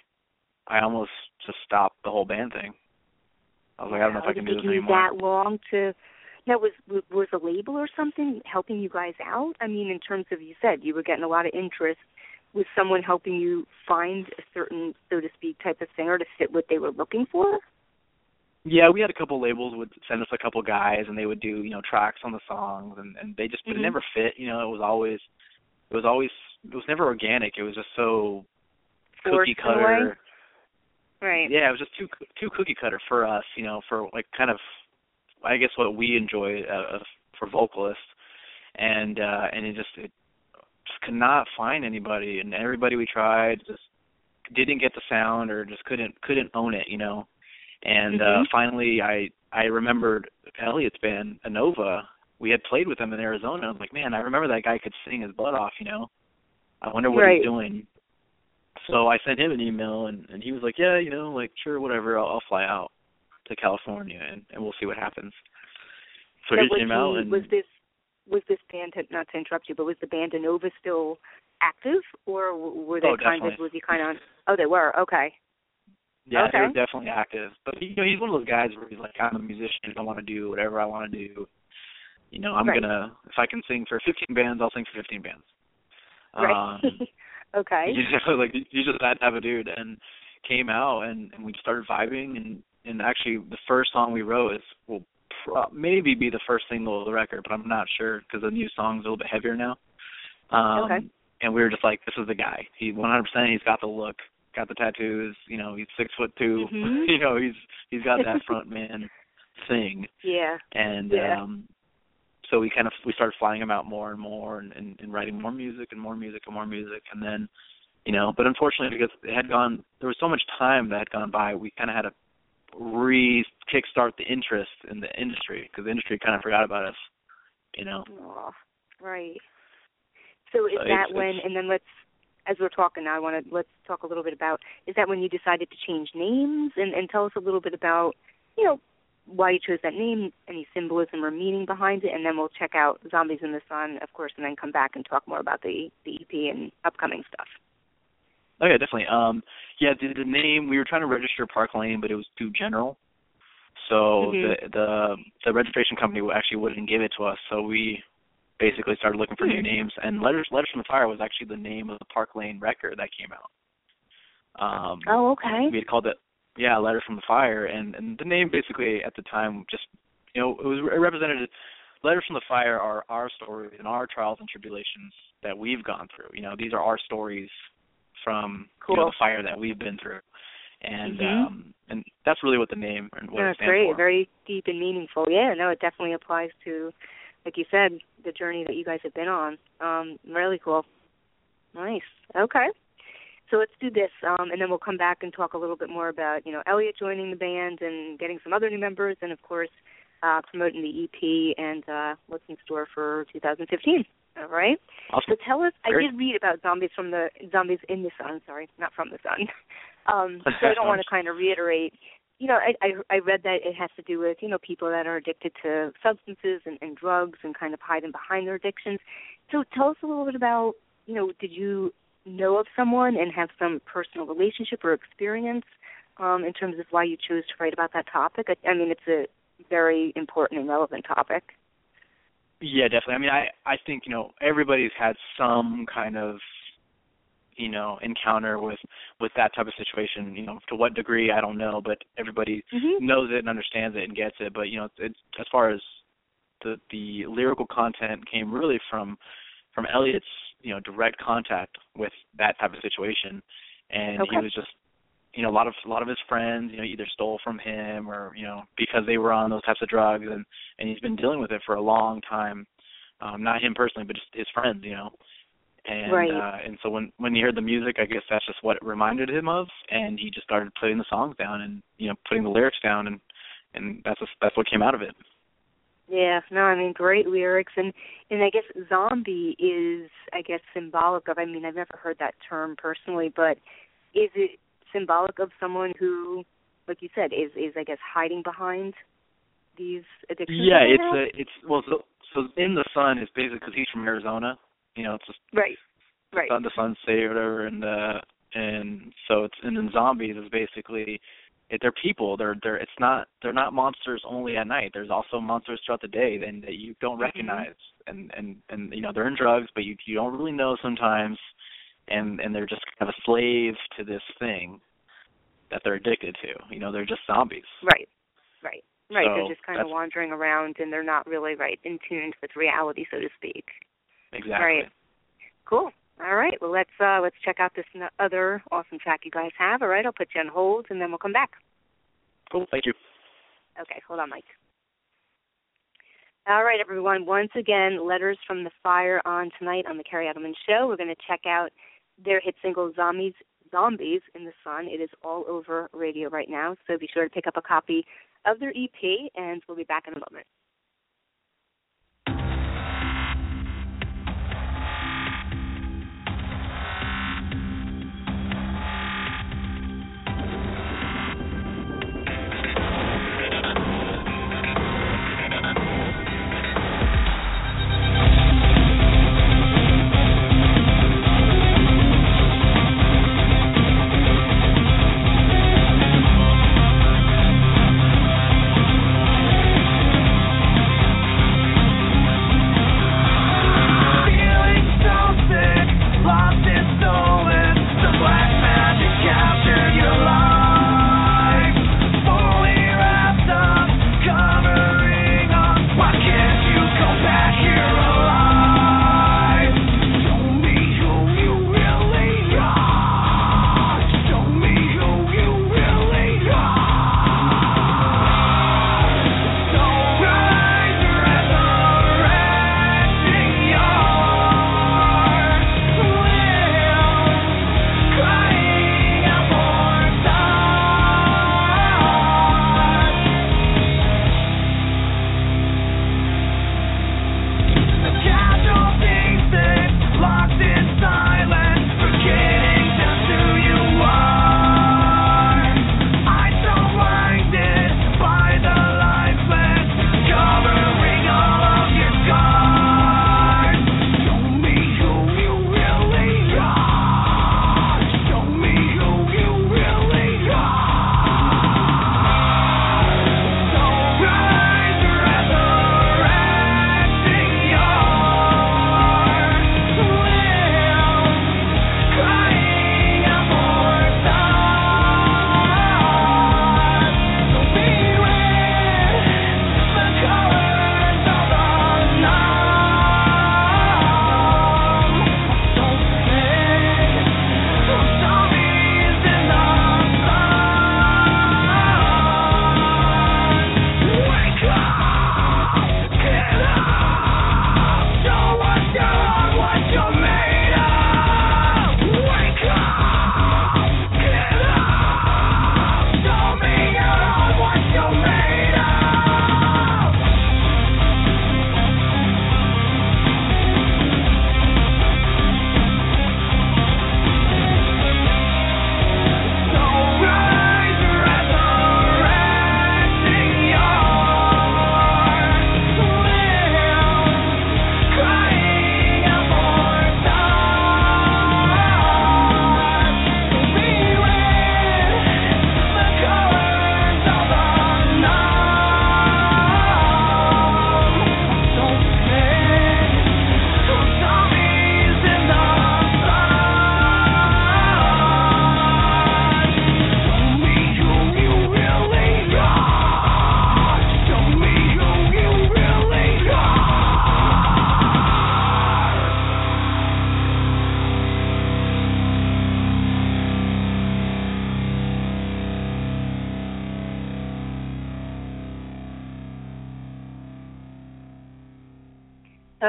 I almost just stopped the whole band thing. I was like, I don't know if I can do this anymore. that long to? Now, was was a label or something helping you guys out? I mean, in terms of you said you were getting a lot of interest. Was someone helping you find a certain, so to speak, type of singer to fit what they were looking for? Yeah, we had a couple labels would send us a couple guys, and they would do you know tracks on the songs, and and they just but Mhm. it never fit. You know, it was always it was always it was never organic. It was just so Forced cookie in a way? cutter. Right. Yeah, it was just too too cookie cutter for us. You know, for like kind of I guess what we enjoy uh, uh, for vocalists, and uh and it just it just could not find anybody, and everybody we tried just didn't get the sound or just couldn't couldn't own it. You know, and uh Mhm. finally I I remembered Elliot's band Anova. We had played with them in Arizona. I was like, man, I remember that guy could sing his butt off. You know, I wonder what Right. he's doing. So I sent him an email, and and he was like, yeah, you know, like sure, whatever, I'll, I'll fly out to California, and and we'll see what happens. So he came out, he- and was this was this band not to interrupt you, but was the band Anova still active, or were they Oh, kind of was he kind of? Oh, they were. Okay. yeah, they were definitely active. But you know, he's one of those guys where he's like, I'm a musician, I want to do whatever I want to do. You know, I'm Right. gonna if I can sing for 15 bands, I'll sing for 15 bands. Right. Um, okay. you know, like he's just that type of dude, and came out and and we started vibing, and and actually the first song we wrote is will pro- maybe be the first single of the record, but I'm not sure because the new song's a little bit heavier now. Um, Okay. And we were just like, this is the guy. He 100%. He's got the look, got the tattoos. You know, he's six foot 2 Mhm. you know, he's he's got that front man thing Yeah. and Yeah. um so we kind of we started flying him out more and more and, and, and writing more music and more music and more music and then you know but unfortunately because it had gone there was so much time that had gone by we kind of had to re kickstart the interest in the industry because the industry kind of forgot about us you know Oh, right. So is So that it's- when? it's- And then let's. as we're talking now, I want to let's talk a little bit about is that when you decided to change names and, and tell us a little bit about you know why you chose that name, any symbolism or meaning behind it, and then we'll check out Zombies in the Sun, of course, and then come back and talk more about the the EP and upcoming stuff. Oh yeah, definitely. Um, yeah, the, the name we were trying to register Park Lane, but it was too general. So Mhm. the the the registration company actually wouldn't give it to us. So we basically started looking for new Hmm. names. And Letters Letters from the Fire was actually the name of the Park Lane record that came out. Um, Oh, okay. we had called it yeah letters from the fire and and the name basically at the time just you know it was it represented letters from the fire are our stories and our trials and tribulations that we've gone through you know these are our stories from you know the fire that we've been through and Mhm. um and that's really what the name and what No, it it's stands great. for Very deep and meaningful. Yeah, no, it definitely applies to, like you said, the journey that you guys have been on. Um, really cool. Nice. Okay. So let's do this, um, and then we'll come back and talk a little bit more about, you know, Elliot joining the band and getting some other new members, and of course, uh, promoting the EP and uh, what's in store for 2015. All right. awesome So tell us. I did read about zombies from the zombies in the sun. Sorry, not from the sun. Um, so I don't want to kind of reiterate. You know, I, I I read that it has to do with you know people that are addicted to substances and, and drugs and kind of hiding behind their addictions. So tell us a little bit about you know did you know of someone and have some personal relationship or experience um, in terms of why you chose to write about that topic? I, I mean, it's a very important and relevant topic. Yeah, definitely. I mean, I I think you know everybody's had some kind of you know encounter with with that type of situation. You know, to what degree I don't know, but everybody Mm-hmm. knows it and understands it and gets it. But you know, it's, it's as far as the the lyrical content came really from from Elliot's you know direct contact with that type of situation, and Okay. he was just you know a lot of a lot of his friends you know either stole from him or you know because they were on those types of drugs and and he's been dealing with it for a long time. Um not him personally but just his friends you know. And Right. uh and so when when he heard the music i guess that's just what it reminded him of. And he just started putting the songs down and you know putting the lyrics down and and that's just, that's what came out of it. Yeah, no, I mean great lyrics. And and I guess zombie is I guess symbolic of I mean I've never heard that term personally, but is it symbolic of someone who like you said is is I guess hiding behind these addictions? yeah it's have? a it's well so so in the sun is basically because he's from arizona you know it's just right. Right. Sun, the sun state or whatever and uh and so it's and then zombies is basically it, they're people they're they're it's not they're not monsters only at night there's also monsters throughout the day then that you don't Mhm. recognize and and and you know they're in drugs but you you don't really know sometimes and and they're just kind of a slave to this thing that they're addicted to you know they're just zombies Right. Right. Right. So they're just kind of wandering around and they're not really right in tune with reality, so to speak. exactly Right. Cool. All right. Well, let's uh let's check out this other awesome track you guys have. All right. I'll put you on hold and then we'll come back. cool thank you Okay. Hold on, Mike. All right, everyone. Once again, letters from the fire on tonight on the Kerri Edelman Show. We're going to check out their hit single "Zombies." Zombies in the Sun. It is all over radio right now, so be sure to pick up a copy of their EP, and we'll be back in a moment.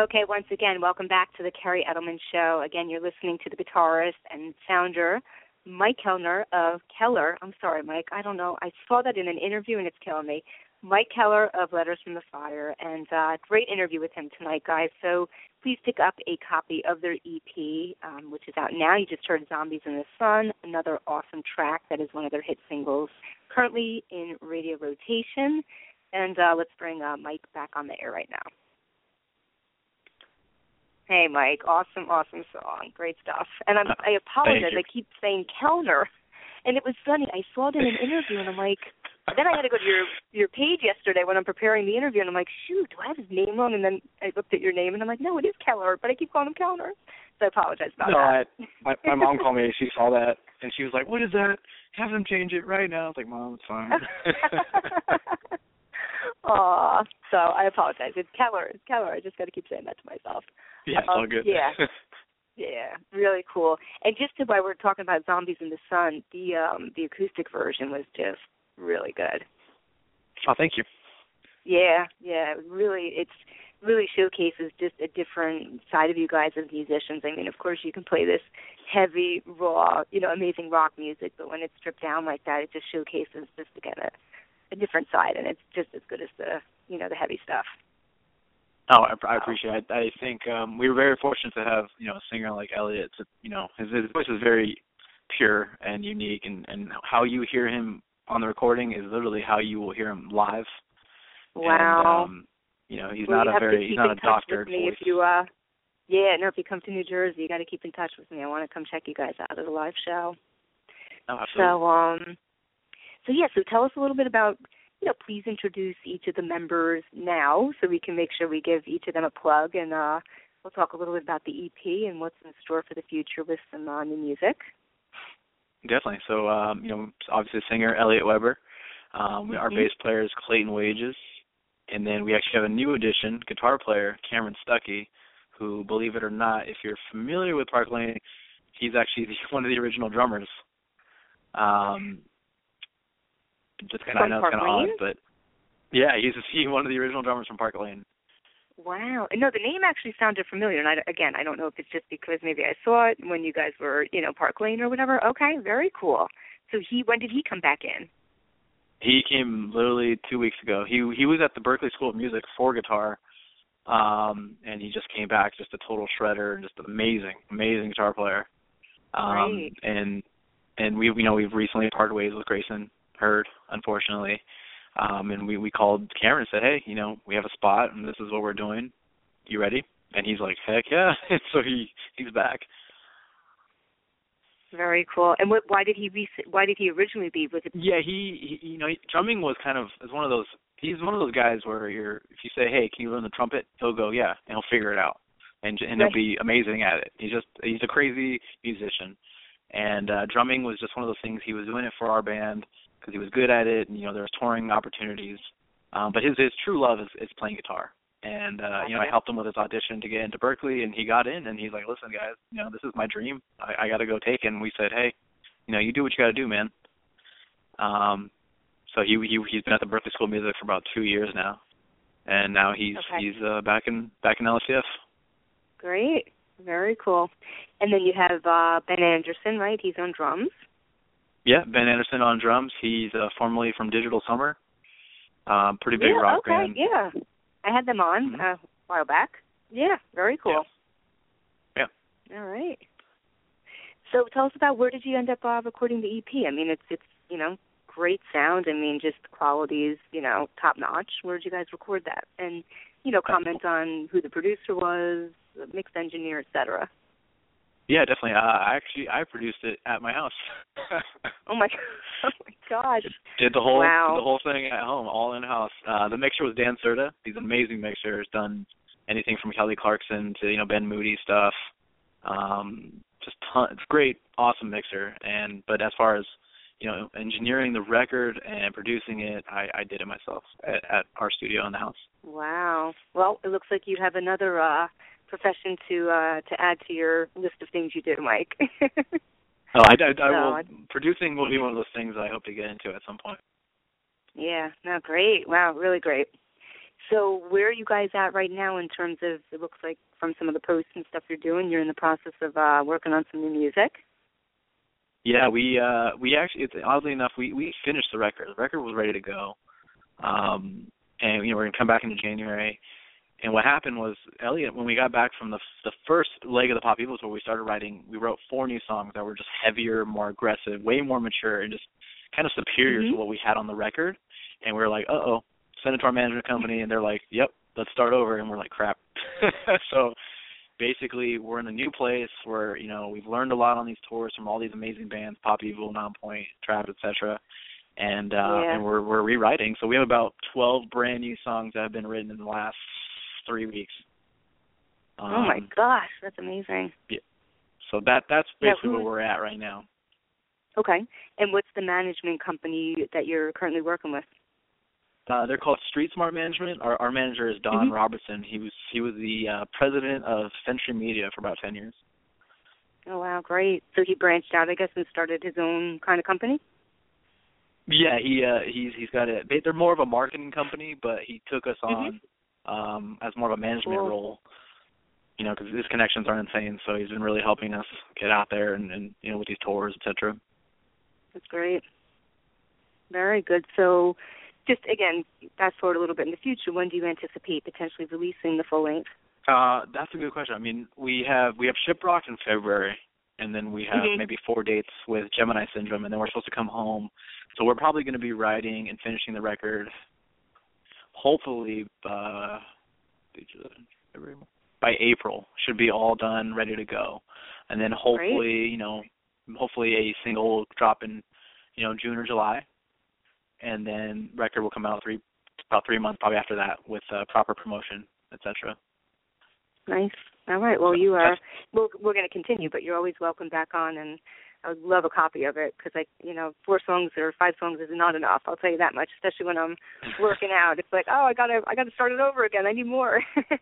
Okay, once again, welcome back to the Kerri Edelman Show. Again, you're listening to the guitarist and founder, Mike Kellner of Keller. I'm sorry, Mike. I don't know. I saw that in an interview and it's killing me. Mike Keller of Letters from the Fire, and uh, great interview with him tonight, guys. So please pick up a copy of their EP, um, which is out now. You just heard Zombies in the Sun, another awesome track that is one of their hit singles, currently in radio rotation. And uh, let's bring uh, Mike back on the air right now. Hey, Mike. Awesome, awesome song. Great stuff. And I'm, uh, I apologize. I keep saying Kellner. And it was funny. I saw it in an interview, and I'm like, then I had to go to your your page yesterday when I'm preparing the interview, and I'm like, shoot, do I have his name wrong? And then I looked at your name, and I'm like, no, it is Keller, but I keep calling him Kellner. So I apologize about no, that. I, my my mom called me. She saw that, and she was like, "What is that? Have them change it right now." I was like, "Mom, it's fine." Aw, so I apologize. It's Keller. It's Keller. I just got to keep saying that to myself. yeah, it's all Um, good. yeah. Yeah, really cool. And just to why we're talking about zombies in the sun, the um the acoustic version was just really good. oh, thank you. Yeah, yeah, really it's really showcases just a different side of you guys as musicians. I mean, of course you can play this heavy, raw, you know, amazing rock music, but when it's stripped down like that, it just showcases just again a, a different side and it's just as good as the, you know, the heavy stuff. Oh, I, I appreciate it. I think um we were very fortunate to have you know a singer like Elliot. To, you know, his his voice is very pure and unique, and and how you hear him on the recording is literally how you will hear him live. Wow. And, um, you know, he's well, not a very he's not a touch doctored with me voice. if you uh yeah, no, if you come to New Jersey, you got to keep in touch with me. I want to come check you guys out at a live show. no, absolutely. So, um, so yeah. So tell us a little bit about, you know, please introduce each of the members now, so we can make sure we give each of them a plug, and uh, we'll talk a little bit about the EP and what's in store for the future with some uh, new music. Definitely. So, um, you know, obviously singer Elliot Weber. Um, our Mhm. bass player is Clayton Wages, and then we actually have a new addition, guitar player Cameron Stuckey, who, believe it or not, if you're familiar with Park Lane, he's actually the, one of the original drummers. Um, just kind of, I know Park it's kind of odd, but yeah, he's he's one of the original drummers from Park Lane. Wow. No, the name actually sounded familiar, and I, again, I don't know if it's just because maybe I saw it when you guys were, you know, Park Lane or whatever. Okay, very cool. So he, when did he come back in? He came literally two weeks ago. He he was at the Berklee School of Music for guitar, um, and he just came back just a total shredder and just an amazing, amazing guitar player. Um, Great. and and we you know we've recently parted ways with Grayson Hurd, unfortunately. Um, and we we called Cameron and said, hey, you know, we have a spot and this is what we're doing. You ready? And he's like, heck yeah. And so he he's back. Very cool. And what, why did he rec- why did he originally leave? Was it Yeah, he, he you know, he, drumming was kind of is one of those. He's one of those guys where you're if you say, "Hey, can you learn the trumpet?" He'll go, "Yeah," and he'll figure it out, and and Right. he'll be amazing at it. He's just he's a crazy musician, and uh drumming was just one of those things. He was doing it for our band because he was good at it, and you know there was touring opportunities. Um, but his his true love is is playing guitar, and uh, you know I helped him with his audition to get into Berklee, and he got in, and he's like, "Listen, guys, you know this is my dream. I, I got to go take it." And we said, "Hey, you know you do what you got to do, man." Um, so he he he's been at the Berklee School of Music for about two years now, and now he's Okay. he's uh, back in back in LCF. great? Very cool. And then you have uh Ben Anderson, right? He's on drums. Yeah, Ben Anderson on drums. He's uh, formerly from Digital Summer. Um, pretty big yeah, rock okay, band. yeah. I had them on Mhm. uh, a while back. Yeah, very cool. Yeah. All right. So tell us about where did you end up uh, recording the EP? I mean, it's it's you know great sound. I mean, just the qualities you know top notch. Where did you guys record that? And you know comment on who the producer was, the mixed engineer, etc. Yeah, definitely. Uh, I actually I produced it at my house. Oh my, oh my gosh. Did the whole Wow. the whole thing at home, all in house. Uh, the mixer was Dan Certa. He's an amazing mixer. Has done anything from Kelly Clarkson to you know Ben Moody stuff. Um, just ton. It's great, awesome mixer. And but as far as you know, engineering the record and producing it, I, I did it myself at, at our studio in the house. Wow. Well, it looks like you have another uh profession to uh to add to your list of things you do, Mike. Oh, I, I, I will. Producing will be one of those things I hope to get into at some point. yeah, no, great. Wow, really great. So where are you guys at right now in terms of it looks like from some of the posts and stuff you're doing, you're in the process of uh working on some new music. Yeah, we uh we actually it's oddly enough we we finished the record. The record was ready to go. Um and you know we're going to come back into January. And what happened was Elliot when we got back from the the first leg of the Pop Evil's where we started writing, we wrote four new songs that were just heavier, more aggressive, way more mature and just kind of superior mm-hmm. to what we had on the record. And we were like, "Uh-oh." Send it to our management company and they're like, "Yep, let's start over." And we're like, "Crap." so basically we're in a new place where you know we've learned a lot on these tours from all these amazing bands pop evil Nonpoint Trapt, etc and uh yeah. and we're we're rewriting so we have about 12 brand new songs that have been written in the last 3 weeks um, oh my gosh that's amazing yeah so that that's basically yeah, where we're at right now okay and what's the management company that you're currently working with uh, they're called Street Smart Management. Our, our manager is Don mm-hmm. Robertson. He was he was the uh, president of Century Media for about ten years. Oh wow, great! So he branched out, I guess, and started his own kind of company. Yeah, he uh he's he's got it. They're more of a marketing company, but he took us on mm-hmm. Um as more of a management cool. role. You know, because his connections are insane, so he's been really helping us get out there and, and you know with these tours, etc. That's great. Very good. So just again, fast forward a little bit in the future, when do you anticipate potentially releasing the full length? Uh, that's a good question. I mean, we have we have Shiprocked in February, and then we have mm-hmm. maybe four dates with Gemini Syndrome, and then we're supposed to come home. So we're probably going to be writing and finishing the record, hopefully uh, by April. Should be all done, ready to go, and then hopefully, Great. you know, hopefully a single will drop in, you know, June or July, and then record will come out three about three months probably after that with uh, proper promotion, etc. Nice. All right. Well, you are. We're we're going to continue, but you're always welcome back on, and I would love a copy of it because I, you know, four songs or five songs is not enough. I'll tell you that much. Especially when I'm working out, it's like, oh, I gotta, I gotta start it over again. I need more.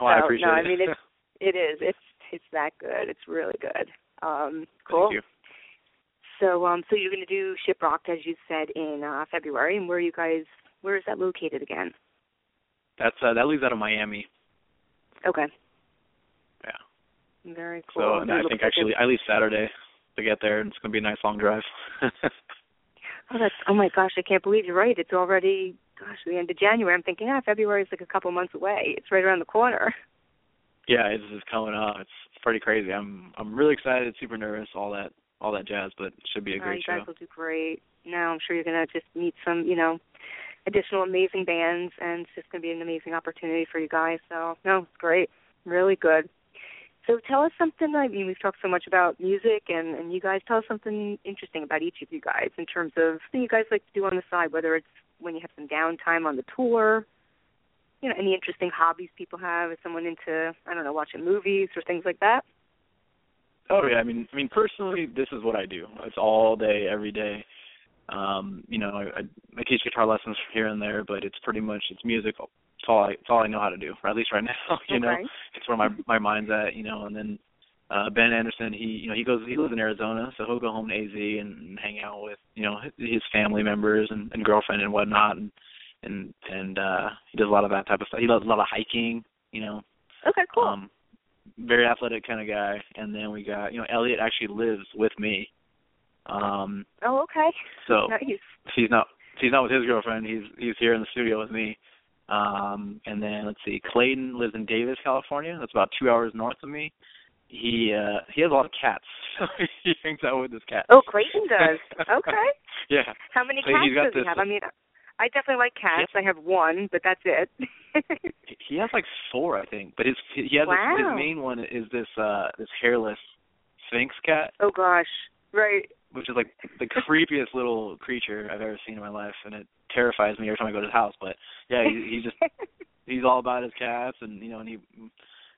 well, I appreciate no, it. I mean it's, it is. It's, it's that good. It's really good. Um, cool. Thank you. So, um, so you're going to do Shiprocked as you said in uh, February, and where are you guys? Where is that located again? That's uh, that leaves out of Miami. Okay. Yeah. Very cool. So and I think like actually I leave Saturday to get there, and it's gonna be a nice long drive. Oh, that's oh my gosh! I can't believe you're right. It's already gosh the end of January. I'm thinking, ah, February is like a couple months away. It's right around the corner. yeah, it's just coming up. It's, pretty crazy. I'm I'm really excited, super nervous, all that all that jazz, but it should be a Oh, great you show. guys will do great. Now I'm sure you're gonna just meet some, you know, additional amazing bands, and it's just gonna be an amazing opportunity for you guys. So no, it's great, really good. So tell us something. I mean, we've talked so much about music, and and you guys tell us something interesting about each of you guys in terms of thing you guys like to do on the side, whether it's when you have some downtime on the tour. You know, any interesting hobbies people have? Is someone into I don't know, watching movies or things like that? Oh yeah, I mean, I mean personally, this is what I do. It's all day, every day. Um, you know, I, I, I teach guitar lessons here and there, but it's pretty much it's music. It's all I, it's all I know how to do, or at least right now. You know, Okay. it's where my my mind's at. You know, and then uh Ben Anderson, he you know he goes he lives in Arizona, so he'll go home to AZ and hang out with you know his, family members and, and girlfriend and whatnot, and and and uh he does a lot of that type of stuff. He does a lot of hiking. You know, Okay, cool. um, very athletic kind of guy. And then we got, you know, Elliot actually lives with me. Um, oh, okay. so Nice. he's not he's not with his girlfriend. He's he's here in the studio with me. Um, and then let's see, Clayton lives in Davis, California. That's about two hours north of me. He uh he has a lot of cats, so he hangs out with his cats. Oh, Clayton does. Okay. yeah. How many cats does he have? I mean, I definitely like cats. I have one, but that's it. He has like four, I think. But his he has Wow. his main one is this uh this hairless Sphynx cat. oh gosh. Right. which is like the creepiest little creature I've ever seen in my life, and it terrifies me every time I go to his house. But yeah, he, he just he's all about his cats, and you know, and he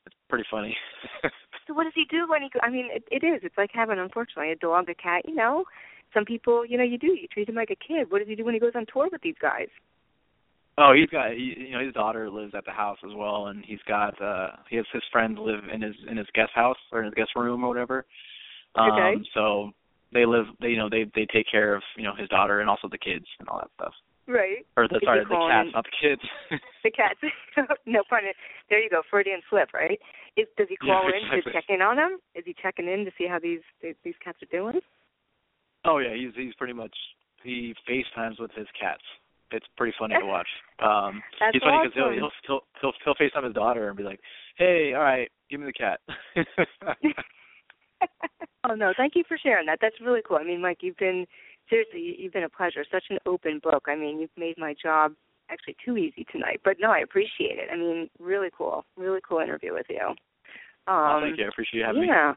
it's pretty funny. so what does he do when he? Go- I mean, it, it is. It's like having, unfortunately, a dog, a cat. You know, some people, you know, you do. You treat him like a kid. What does he do when he goes on tour with these guys? oh, he's got he, you know his daughter lives at the house as well, and he's got uh he has his friends live in his in his guest house or in his guest room or whatever. Um, Okay. So they live, they you know they they take care of you know his daughter and also the kids and all that stuff. right. Or the sorry, the cats, not the kids. The cats. no in- There you go. Freudian slip, right? Is does he Yeah, call in to check in on them? Is he checking in to see how these these, these cats are doing? oh yeah, he's he's pretty much he FaceTimes with his cats. It's pretty funny to watch. Um That's he's funny because awesome. he'll, he'll he'll he'll he'll FaceTime his daughter and be like, "Hey, all right, give me the cat." oh no, thank you for sharing that. That's really cool. I mean, Mike, you've been seriously, you- you've been a pleasure. Such an open book. I mean, you've made my job actually too easy tonight. But no, I appreciate it. I mean, really cool, really cool interview with you. Um, oh, thank you. I appreciate you having me. yeah.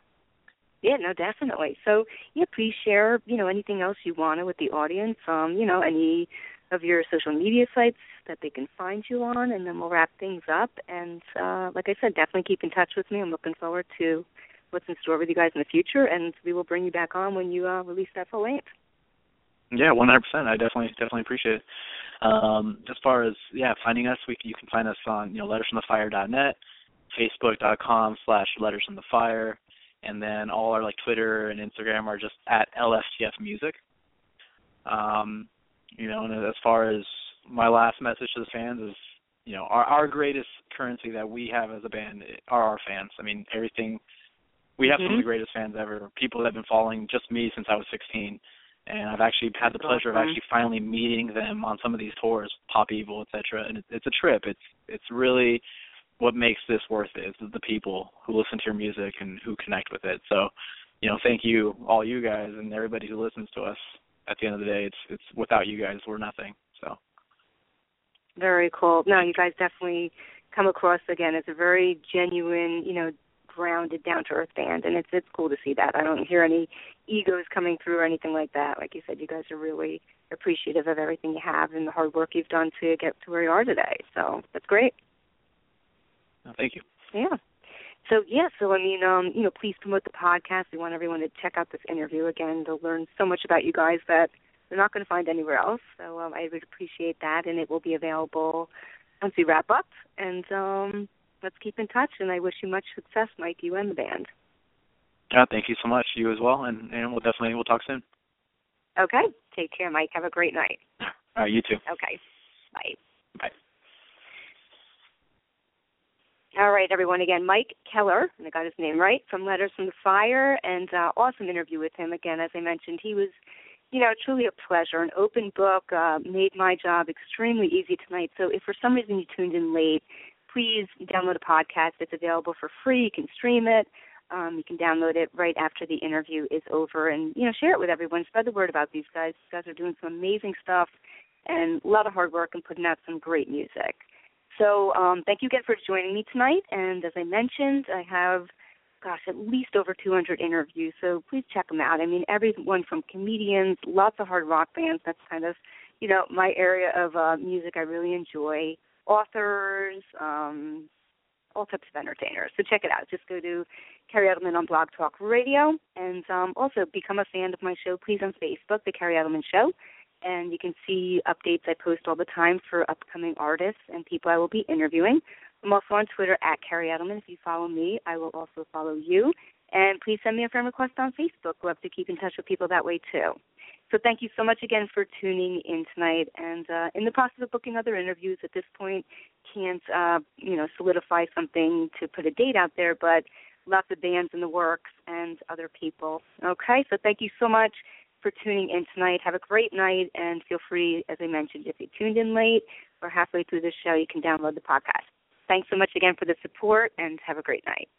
Yeah, no, definitely. So, yeah, please share, you know, anything else you want to with the audience. Um, you know, any of your social media sites that they can find you on, and then we'll wrap things up. And uh, like I said, definitely keep in touch with me. I'm looking forward to what's in store with you guys in the future, and we will bring you back on when you uh, release that full length. Yeah, one hundred percent. I definitely definitely appreciate it. Um, as far as yeah, finding us, we you can find us on you know lettersfromthefire.net, facebook.com slash letters from the fire, and then all our like Twitter and Instagram are just at LFTF Music. Um, you know, and as far as my last message to the fans is, you know, our our greatest currency that we have as a band are our fans. I mean, everything. We have some of Mhm. the greatest fans ever. People that have been following just me since I was 16 and I've actually had the pleasure of actually finally meeting them on some of these tours, Pop Evil, etc. And it, it's a trip. It's it's really what makes this worth it is the people who listen to your music and who connect with it. So, you know, thank you all you guys and everybody who listens to us. At the end of the day, it's it's without you guys we're nothing. So Very cool. No, you guys definitely come across again as a very genuine, you know, grounded, down to earth band, and it's it's cool to see that. I don't hear any egos coming through or anything like that. Like you said, you guys are really appreciative of everything you have and the hard work you've done to get to where you are today. So that's great. thank you. Yeah. So yeah, so I mean, um, you know, please promote the podcast. We want everyone to check out this interview again. They'll learn so much about you guys that they're not going to find anywhere else. So um, I would appreciate that, and it will be available once we wrap up. And um, let's keep in touch. And I wish you much success, Mike, you and the band. Yeah, thank you so much. You as well, and and we'll definitely we'll talk soon. Okay. Take care, Mike. Have a great night. All right, you too. Okay. Bye. Bye. All right, everyone. Again, Mike Keller, and I got his name right, from Letters from the Fire, and uh, awesome interview with him. Again, as I mentioned, he was, you know, truly a pleasure. An open book uh, made my job extremely easy tonight. So if for some reason you tuned in late, please download a podcast. It's available for free. You can stream it. Um, you can download it right after the interview is over, and you know, share it with everyone. Spread the word about these guys. These guys are doing some amazing stuff, and a lot of hard work and putting out some great music. So um, thank you again for joining me tonight. And as I mentioned, I have, gosh, at least over 200 interviews. So please check them out. I mean, everyone from comedians, lots of hard rock bands. That's kind of, you know, my area of uh, music I really enjoy. Authors, um, all types of entertainers. So check it out. Just go to Kerri Edelman on Blog Talk Radio, and um, also become a fan of my show, please, on Facebook, The Kerri Edelman Show and you can see updates I post all the time for upcoming artists and people I will be interviewing. I'm also on Twitter at Kerri Edelman. If you follow me, I will also follow you. And please send me a friend request on Facebook. Love to keep in touch with people that way too. So thank you so much again for tuning in tonight. And uh, in the process of booking other interviews at this point, can't uh, you know solidify something to put a date out there, but lots of bands in the works and other people. Okay, so thank you so much for tuning in tonight. Have a great night, and feel free, as I mentioned, if you tuned in late or halfway through the show, you can download the podcast. Thanks so much again for the support, and have a great night.